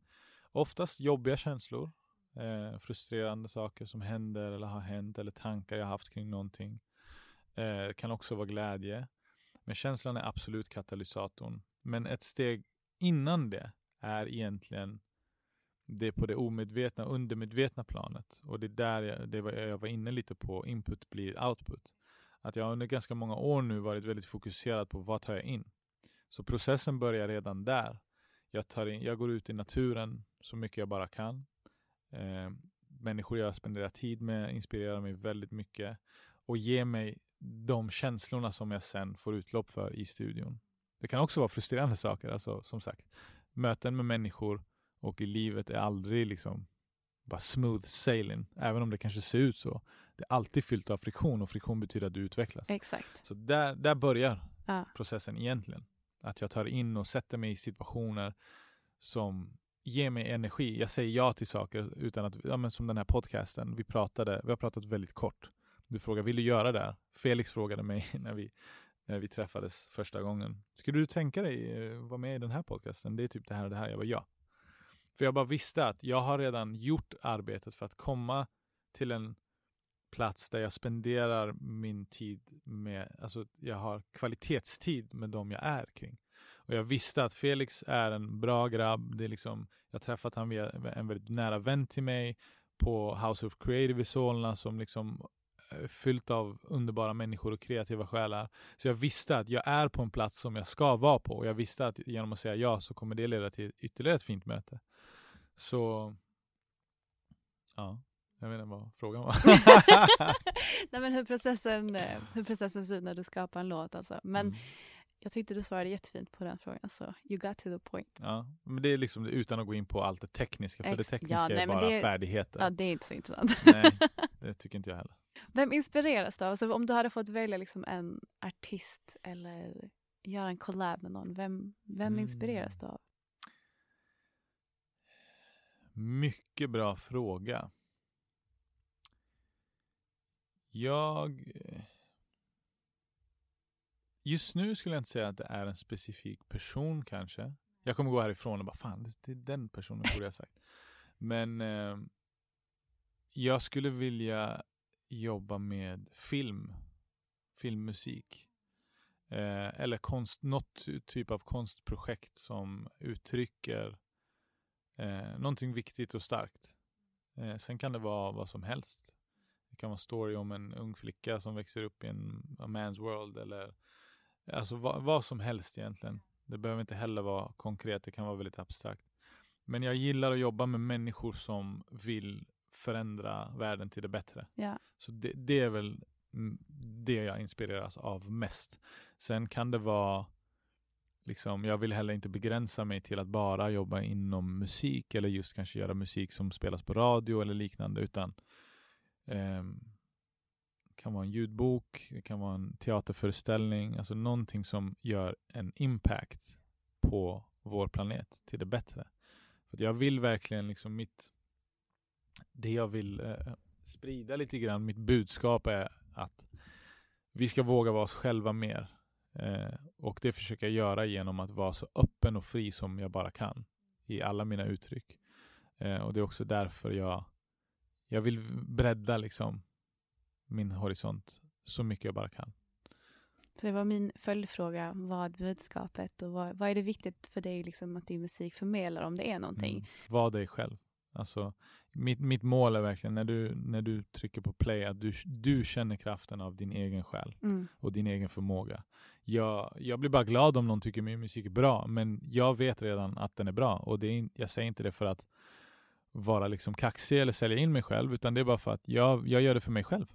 oftast jobbiga känslor, eh, frustrerande saker som händer eller har hänt eller tankar jag haft kring någonting. Eh, kan också vara glädje. Men känslan är absolut katalysatorn. Men ett steg innan det är egentligen det är på det omedvetna, undermedvetna planet. Och det är där jag, det var, jag var inne lite på, input blir output att jag under ganska många år nu varit väldigt fokuserad på vad tar jag in. Så processen börjar redan där. Jag, tar in, jag går ut i naturen så mycket jag bara kan. Eh, människor jag spenderar tid med inspirerar mig väldigt mycket och ger mig de känslorna som jag sen får utlopp för i studion. Det kan också vara frustrerande saker, alltså som sagt. Möten med människor och i livet är aldrig liksom bara smooth sailing, även om det kanske ser ut så. Det är alltid fyllt av friktion och friktion betyder att du utvecklas. Exakt. Så där, där börjar ja. processen egentligen. Att jag tar in och sätter mig i situationer som ger mig energi. Jag säger ja till saker utan att, ja, men som den här podcasten, vi pratade, vi har pratat väldigt kort. du frågar, vill du göra det här? Felix frågade mig när vi, när vi träffades första gången. Skulle du tänka dig eh, vara med i den här podcasten? Det är typ det här och det här. Jag var ja. För jag bara visste att jag har redan gjort arbetet för att komma till en plats där jag spenderar min tid med, alltså jag har kvalitetstid med dem jag är kring. Och jag visste att Felix är en bra grabb. Det är liksom, jag har träffat honom via en väldigt nära vän till mig på House of Creative i Solna som liksom är fyllt av underbara människor och kreativa själar. Så jag visste att jag är på en plats som jag ska vara på och jag visste att genom att säga ja så kommer det leda till ytterligare ett fint möte. Så ja, jag vet inte vad frågan var. Nej, men hur, processen, eh, hur processen ser ut när du skapar en låt. Alltså. Men Mm. jag tyckte du svarade jättefint på den frågan. Så you got to the point. Ja, men det är liksom utan att gå in på allt det tekniska, för det Ex- ja, tekniska nej, är bara det- färdigheter. Ja, det är inte så intressant. Nej, det tycker inte jag heller. Vem inspireras du av? Alltså, om du hade fått välja liksom en artist eller göra en collab med någon, vem, vem Mm. inspireras du av? Mycket bra fråga. Jag... Just nu skulle jag inte säga att det är en specifik person kanske. Jag kommer gå härifrån och bara fan, det- är den personen borde jag ha sagt. Men eh, jag skulle vilja jobba med film, filmmusik. Eh, eller konst, något typ av konstprojekt som uttrycker eh, någonting viktigt och starkt. Eh, sen kan det vara vad som helst. Det kan vara en story om en ung flicka som växer upp i en man's world eller alltså vad, vad som helst egentligen. Det behöver inte heller vara konkret, det kan vara väldigt abstrakt. Men jag gillar att jobba med människor som vill förändra världen till det bättre. Ja. Så det, det är väl mm, det jag inspireras av mest. Sen kan det vara liksom, jag vill heller inte begränsa mig till att bara jobba inom musik eller just kanske göra musik som spelas på radio eller liknande utan ehm, det kan vara en ljudbok, det kan vara en teaterföreställning, alltså någonting som gör en impact på vår planet till det bättre. För att jag vill verkligen liksom mitt, det jag vill eh, sprida lite grann, mitt budskap är att vi ska våga vara oss själva mer. Eh, och det försöker jag göra genom att vara så öppen och fri som jag bara kan i alla mina uttryck. Eh, och det är också därför jag, jag vill bredda liksom min horisont så mycket jag bara kan. För det var min följdfråga. Vad budskapet och vad, vad är det viktigt för dig liksom, att din musik förmedlar om det är någonting? Mm. Var dig själv. Alltså, mitt, mitt mål är verkligen när du, när du trycker på play att du, du känner kraften av din egen själ Mm. och din egen förmåga. Jag, jag blir bara glad om någon tycker min musik är bra, men jag vet redan att den är bra. Och det är, jag säger inte det för att vara liksom kaxig eller sälja in mig själv, utan det är bara för att jag, jag gör det för mig själv.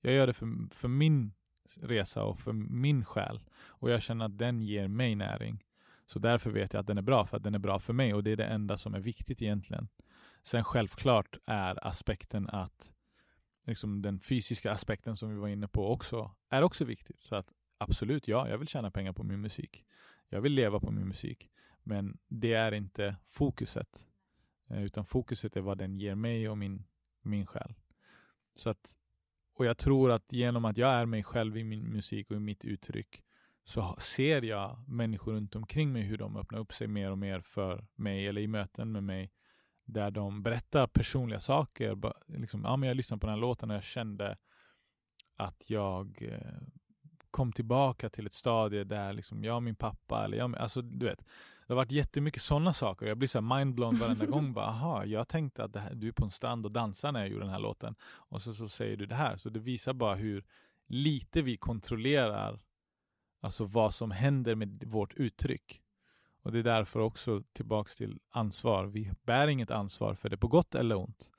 Jag gör det för, för min resa och för min själ. Och jag känner att den ger mig näring. Så därför vet jag att den är bra, för att den är bra för mig. Och det är det enda som är viktigt egentligen. Sen självklart är aspekten att liksom den fysiska aspekten som vi var inne på också är också viktigt. Så att absolut, ja, jag vill tjäna pengar på min musik. Jag vill leva på min musik. Men det är inte fokuset. Eh, utan fokuset är vad den ger mig och min, min själ. Så att, och jag tror att genom att jag är mig själv i min musik och i mitt uttryck så ser jag människor runt omkring mig hur de öppnar upp sig mer och mer för mig eller i möten med mig där de berättar personliga saker. Liksom, ja, men jag lyssnade på den här låten och jag kände att jag eh, kom tillbaka till ett stadie där liksom jag och min pappa, eller jag, alltså du vet, det har varit jättemycket sådana saker. Jag blir så mindblown varenda gång. Bara, Aha, jag tänkte att det här, du är på en strand och dansar när jag gjorde den här låten. Och så, så säger du det här. Så det visar bara hur lite vi kontrollerar alltså vad som händer med vårt uttryck. Och det är därför också tillbaks till ansvar. Vi bär inget ansvar för det på gott eller ont.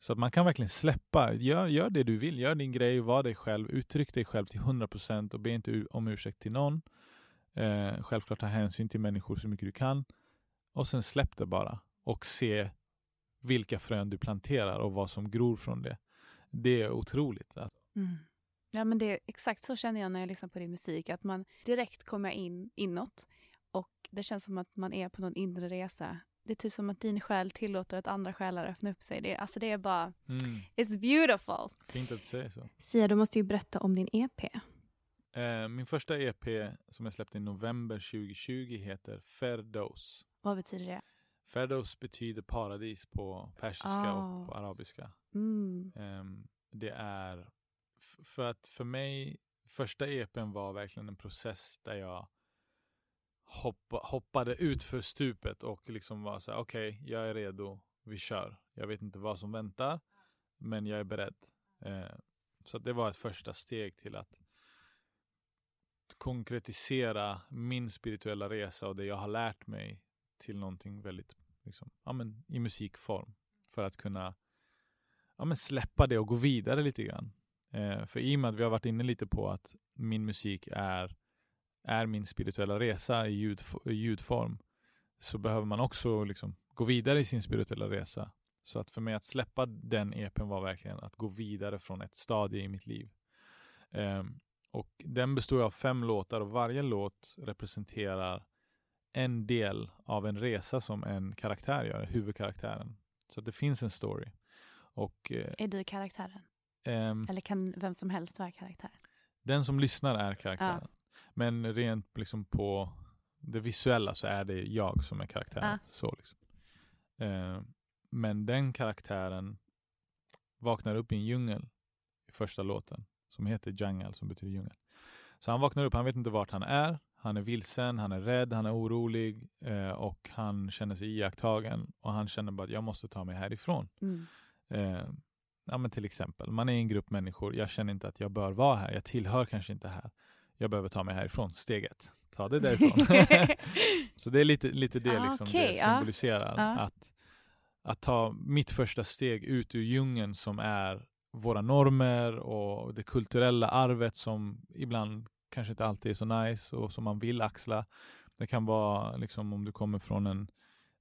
Så att man kan verkligen släppa. Gör, gör det du vill. Gör din grej. Var dig själv. Uttryck dig själv till 100% och be inte om ursäkt till någon. Eh, självklart ta hänsyn till människor så mycket du kan. Och sen släpp det bara. Och se vilka frön du planterar och vad som gror från det. Det är otroligt. Alltså, Mm. Ja, men det är exakt så känner jag när jag lyssnar på din musik. Att man direkt kommer in inåt det känns som att man är på någon inre resa det är typ som att din själ tillåter att andra själar öppna upp sig. Det, alltså det är bara, Mm. it's beautiful. Fint att du säger så. Sia, du måste ju berätta om din EP. Eh, min första EP som jag släppte i november 2020 heter Ferdos. Vad betyder det? Ferdos betyder paradis på persiska Ah. och på arabiska. Mm. Ehm, det är för att för mig första EPn var verkligen en process där jag hoppa, hoppade ut för stupet och liksom var så här, okej, jag är redo, vi kör. Jag vet inte vad som väntar, men jag är beredd. Eh, så att det var ett första steg till att konkretisera min spirituella resa och det jag har lärt mig till någonting väldigt liksom, ja, men, i musikform. För att kunna ja, men släppa det och gå vidare lite grann. Eh, för i och med att vi har varit inne lite på att min musik är, är min spirituella resa i, ljud, ljudform så behöver man också liksom gå vidare i sin spirituella resa. Så att för mig att släppa den EPn var verkligen att gå vidare från ett stadie i mitt liv. Eh, och den består av fem låtar och varje låt representerar en del av en resa som en karaktär gör, huvudkaraktären. Så att det finns en story. Och eh, Är du karaktären? ehm, Eller kan vem som helst vara karaktär? den som lyssnar är karaktären. Men rent liksom på det visuella så är det jag som är karaktären. Ja. Så liksom. Eh, men den karaktären vaknar upp i en djungel i första låten som heter Jungle som betyder djungel. Så han vaknar upp, han vet inte vart han är. Han är vilsen, han är rädd, han är orolig eh, och han känner sig iakttagen och han känner bara att jag måste ta mig härifrån. Mm. Eh, ja, men till exempel, man är i en grupp människor. Jag känner inte att jag bör vara här. Jag tillhör kanske inte här. Jag behöver ta mig härifrån. Steg ett. Ta det därifrån. så det är lite, lite det Ah, liksom okej, det symboliserar. Ja. Att, att ta mitt första steg ut ur djungeln som är våra normer och det kulturella arvet som ibland kanske inte alltid är så nice och som man vill axla. Det kan vara liksom om du kommer från en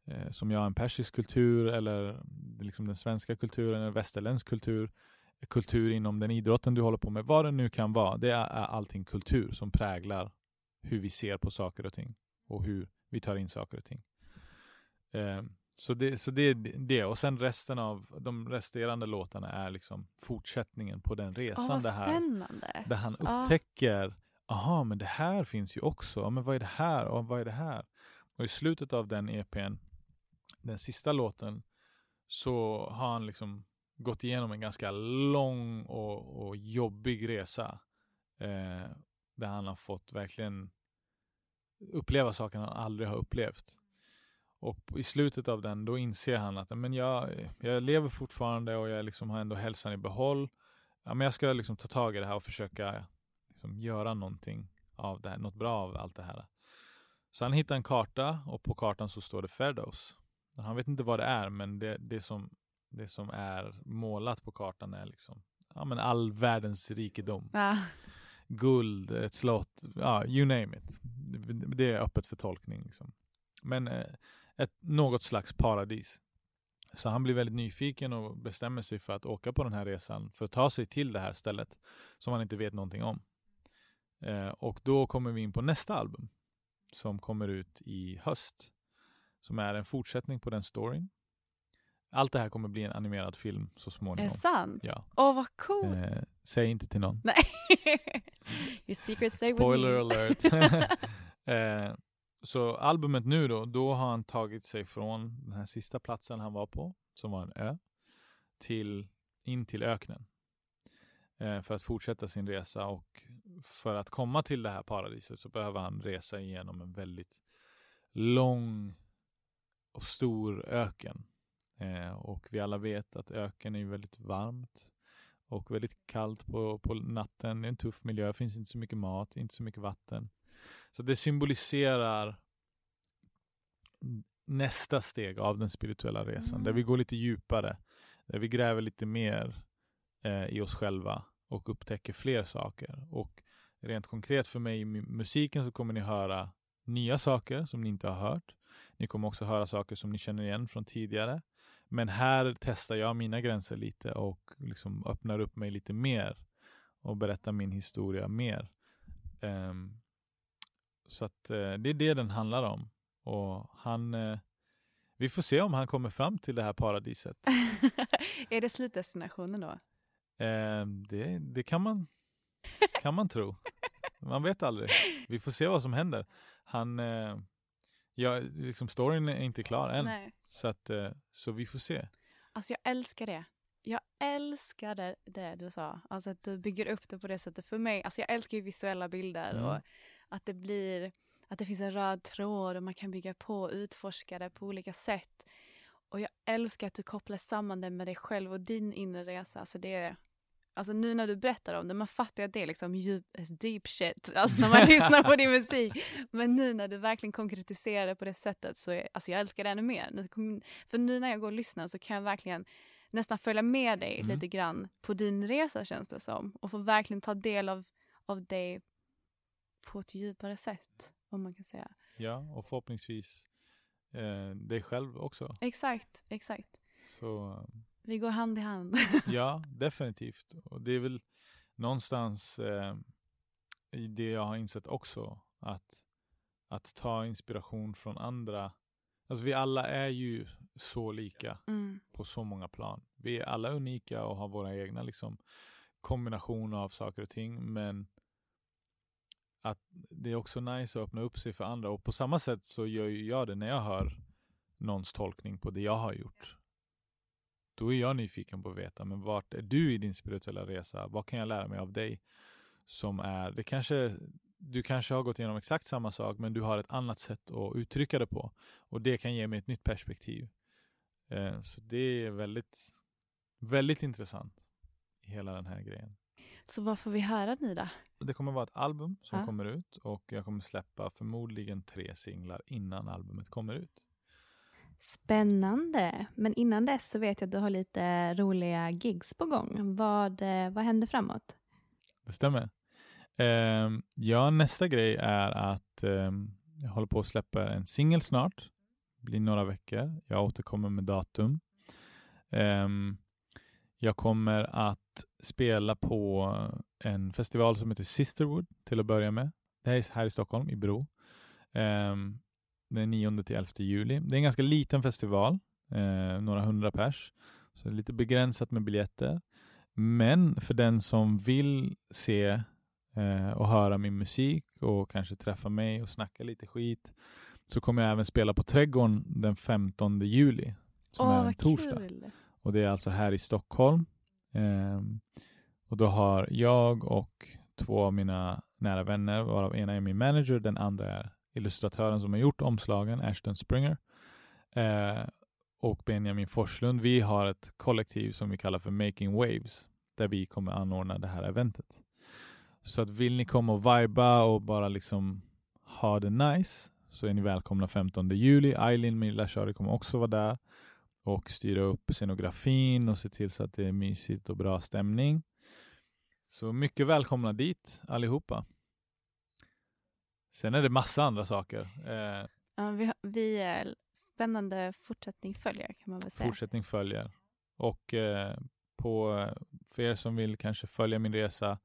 eh, som jag, en persisk kultur eller liksom den svenska kulturen, en västerländsk kultur, kultur inom den idrotten du håller på med, vad det nu kan vara. Det är, allting kultur som präglar hur vi ser på saker och ting och hur vi tar in saker och ting. Eh, så det, så det är det. Och sen resten av de resterande låtarna är liksom fortsättningen på den resan. vad det här, spännande. där han upptäcker, aha, men det här finns ju också. Men vad är det här? Och vad är det här? Och i slutet av den EPn, den sista låten, så har han liksom gått igenom en ganska lång och, och jobbig resa. Eh, där han har fått verkligen uppleva saker han aldrig har upplevt. Och i slutet av den, då inser han att men jag, jag lever fortfarande och jag liksom har ändå hälsan i behåll. Ja, men jag ska liksom ta tag i det här och försöka liksom göra någonting av det här, något bra av allt det här. Så han hittar en karta och på kartan så står det Ferdos. Han vet inte vad det är, men det, det, som, det som är målat på kartan är liksom ja, men all världens rikedom. Ja. Guld, ett slott, ja, you name it. Det- är öppet för tolkning. Liksom. Men eh, ett, något slags paradis. Så han blir väldigt nyfiken och bestämmer sig för att åka på den här resan för att ta sig till det här stället som han inte vet någonting om. Eh, och då kommer vi in på nästa album som kommer ut i höst. Som är en fortsättning på den storyn. Allt det här kommer bli en animerad film så Är det småningom. sant? Ja. Åh, vad coolt. Eh, säg inte till någon. Nej. Your secret stay with Spoiler me. alert. eh, så albumet nu då, då har han tagit sig från den här sista platsen han var på, som var en ö, till, in till öknen. Eh, för att fortsätta sin resa och för att komma till det här paradiset så behöver han resa igenom en väldigt lång och stor öken. Eh, och vi alla vet att öken är väldigt varmt och väldigt kallt på, på natten. Det är en tuff miljö, finns inte så mycket mat, inte så mycket vatten. Så det symboliserar nästa steg av den spirituella resan, Mm. där vi går lite djupare, där vi gräver lite mer eh, i oss själva och upptäcker fler saker. Och rent konkret för mig i mu- musiken så kommer ni höra nya saker som ni inte har hört. Ni kommer också höra saker som ni känner igen från tidigare. Men här testar jag mina gränser lite och liksom öppnar upp mig lite mer och berättar min historia mer. Ehm, så att eh, det är det den handlar om. Och han, eh, vi får se om han kommer fram till det här paradiset. är det slutdestinationen då? Eh, det, det kan man kan man tro. Man vet aldrig. Vi får se vad som händer. Han, eh, ja, liksom storyn är inte klar än. Nej. Så, att, eh, så vi får se. Alltså jag älskar det. Jag älskar det, det du sa. Alltså att du bygger upp det på det sättet. För mig, alltså jag älskar ju visuella bilder Mm. och att det blir, att det finns en röd tråd och man kan bygga på och utforska det på olika sätt. Och jag älskar att du kopplar samman det med dig själv och din inre resa. Alltså det alltså nu när du berättar om det, man fattar ju att det är liksom djup, deep shit, alltså när man lyssnar på din musik. Men nu när du verkligen konkretiserar det på det sättet så är, alltså jag älskar det ännu mer. Nu kom- För nu när jag går och lyssnar så kan jag verkligen nästan följa med dig Mm. lite grann på din resa känns det som. Och få verkligen ta del av, av dig på ett djupare sätt. Om man kan säga. Ja, och förhoppningsvis eh, dig själv också. Exakt, exakt. Så eh, Vi går hand i hand. ja, definitivt. Och det är väl någonstans eh, i det jag har insett också. Att, att ta inspiration från andra. Alltså vi alla är ju så lika Mm. på så många plan. Vi är alla unika och har våra egna liksom, kombinationer av saker och ting. Men att det är också nice att öppna upp sig för andra. Och på samma sätt så gör jag det när jag hör någons tolkning på det jag har gjort. Då är jag nyfiken på att veta, men vart är du i din spirituella resa? Vad kan jag lära mig av dig? Som är, det kanske, du kanske har gått igenom exakt samma sak, men du har ett annat sätt att uttrycka det på. Och det kan ge mig ett nytt perspektiv. Eh, så det är väldigt, väldigt intressant. i Hela den här grejen. Så vad får vi höra Nida? Det kommer vara ett album som Ja. kommer ut och jag kommer släppa förmodligen tre singlar innan albumet kommer ut. Spännande. Men innan dess så vet jag att du har lite roliga gigs på gång. Vad, eh, vad händer framåt? Det stämmer. Eh, ja, nästa grej är att eh, jag håller på att släppa en singel snart. Det blir några veckor. Jag återkommer med datum. Eh, jag kommer att spela på en festival som heter Sisterwood till att börja med. Det här är här i Stockholm, i Bro. Um, den 9 till 11 juli. Det är en ganska liten festival, eh, några hundra pers. Så det är lite begränsat med biljetter. Men för den som vill se eh, och höra min musik och kanske träffa mig och snacka lite skit så kommer jag även spela på Trädgården den 15 juli som är en torsdag. kul. Och det är alltså här i Stockholm. Ehm, och då har jag och två av mina nära vänner, varav ena är min manager, den andra är illustratören som har gjort omslagen, Ashton Springer. Eh, och Benjamin Forslund. Vi har ett kollektiv som vi kallar för Making Waves, där vi kommer anordna det här eventet. Så att vill ni komma och viba och bara liksom ha det nice så är ni välkomna 15 juli. Eileen, min lilla Shari, kommer också vara där och styra upp scenografin och se till så att det är mysigt och bra stämning. Så mycket välkomna dit allihopa. Sen är det massa andra saker. Eh, Ja, vi, vi är spännande fortsättning följer kan man väl säga. fortsättning följer. Och eh, på, för er som vill kanske följa min resa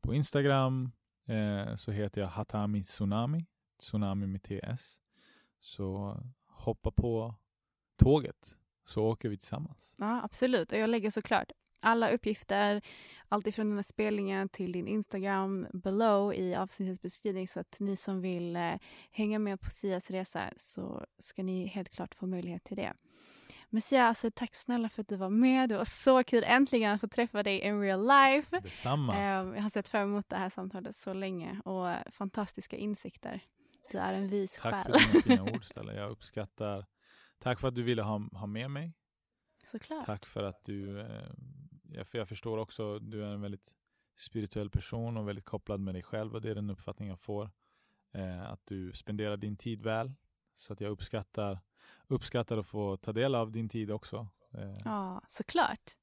på Instagram eh, så heter jag Hatami Tsunami. Tsunami med TS. Så hoppa på tåget så åker vi tillsammans. Ja, absolut. Och jag lägger såklart alla uppgifter, alltifrån dina spelningar till din Instagram below i avsnittets beskrivning så att ni som vill eh, hänga med på Sias resa så ska ni helt klart få möjlighet till det. Men Sia, alltså, tack snälla för att du var med. Det var så kul äntligen att få träffa dig in real life. Detsamma. Eh, jag har sett fram emot det här samtalet så länge och eh, fantastiska insikter. Du är en vis Tack själ. för dina fina ord Stella. Jag uppskattar. Tack för att du ville ha, ha med mig. Såklart. Tack för att du, eh, för jag förstår också, du är en väldigt spirituell person och väldigt kopplad med dig själv och det är den uppfattning jag får. Eh, att du spenderar din tid väl. Så att jag uppskattar, uppskattar att få ta del av din tid också. Eh, Ja, såklart.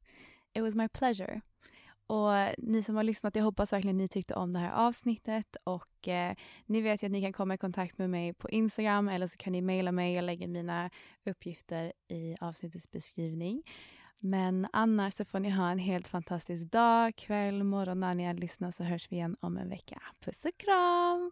It was my pleasure. Och ni som har lyssnat, jag hoppas verkligen ni tyckte om det här avsnittet och eh, ni vet ju att ni kan komma i kontakt med mig på Instagram eller så kan ni mejla mig. Jag lägger mina uppgifter i avsnittets beskrivning. Men annars så får ni ha en helt fantastisk dag, kväll, morgon när ni lyssnar så hörs vi igen om en vecka. Puss och kram!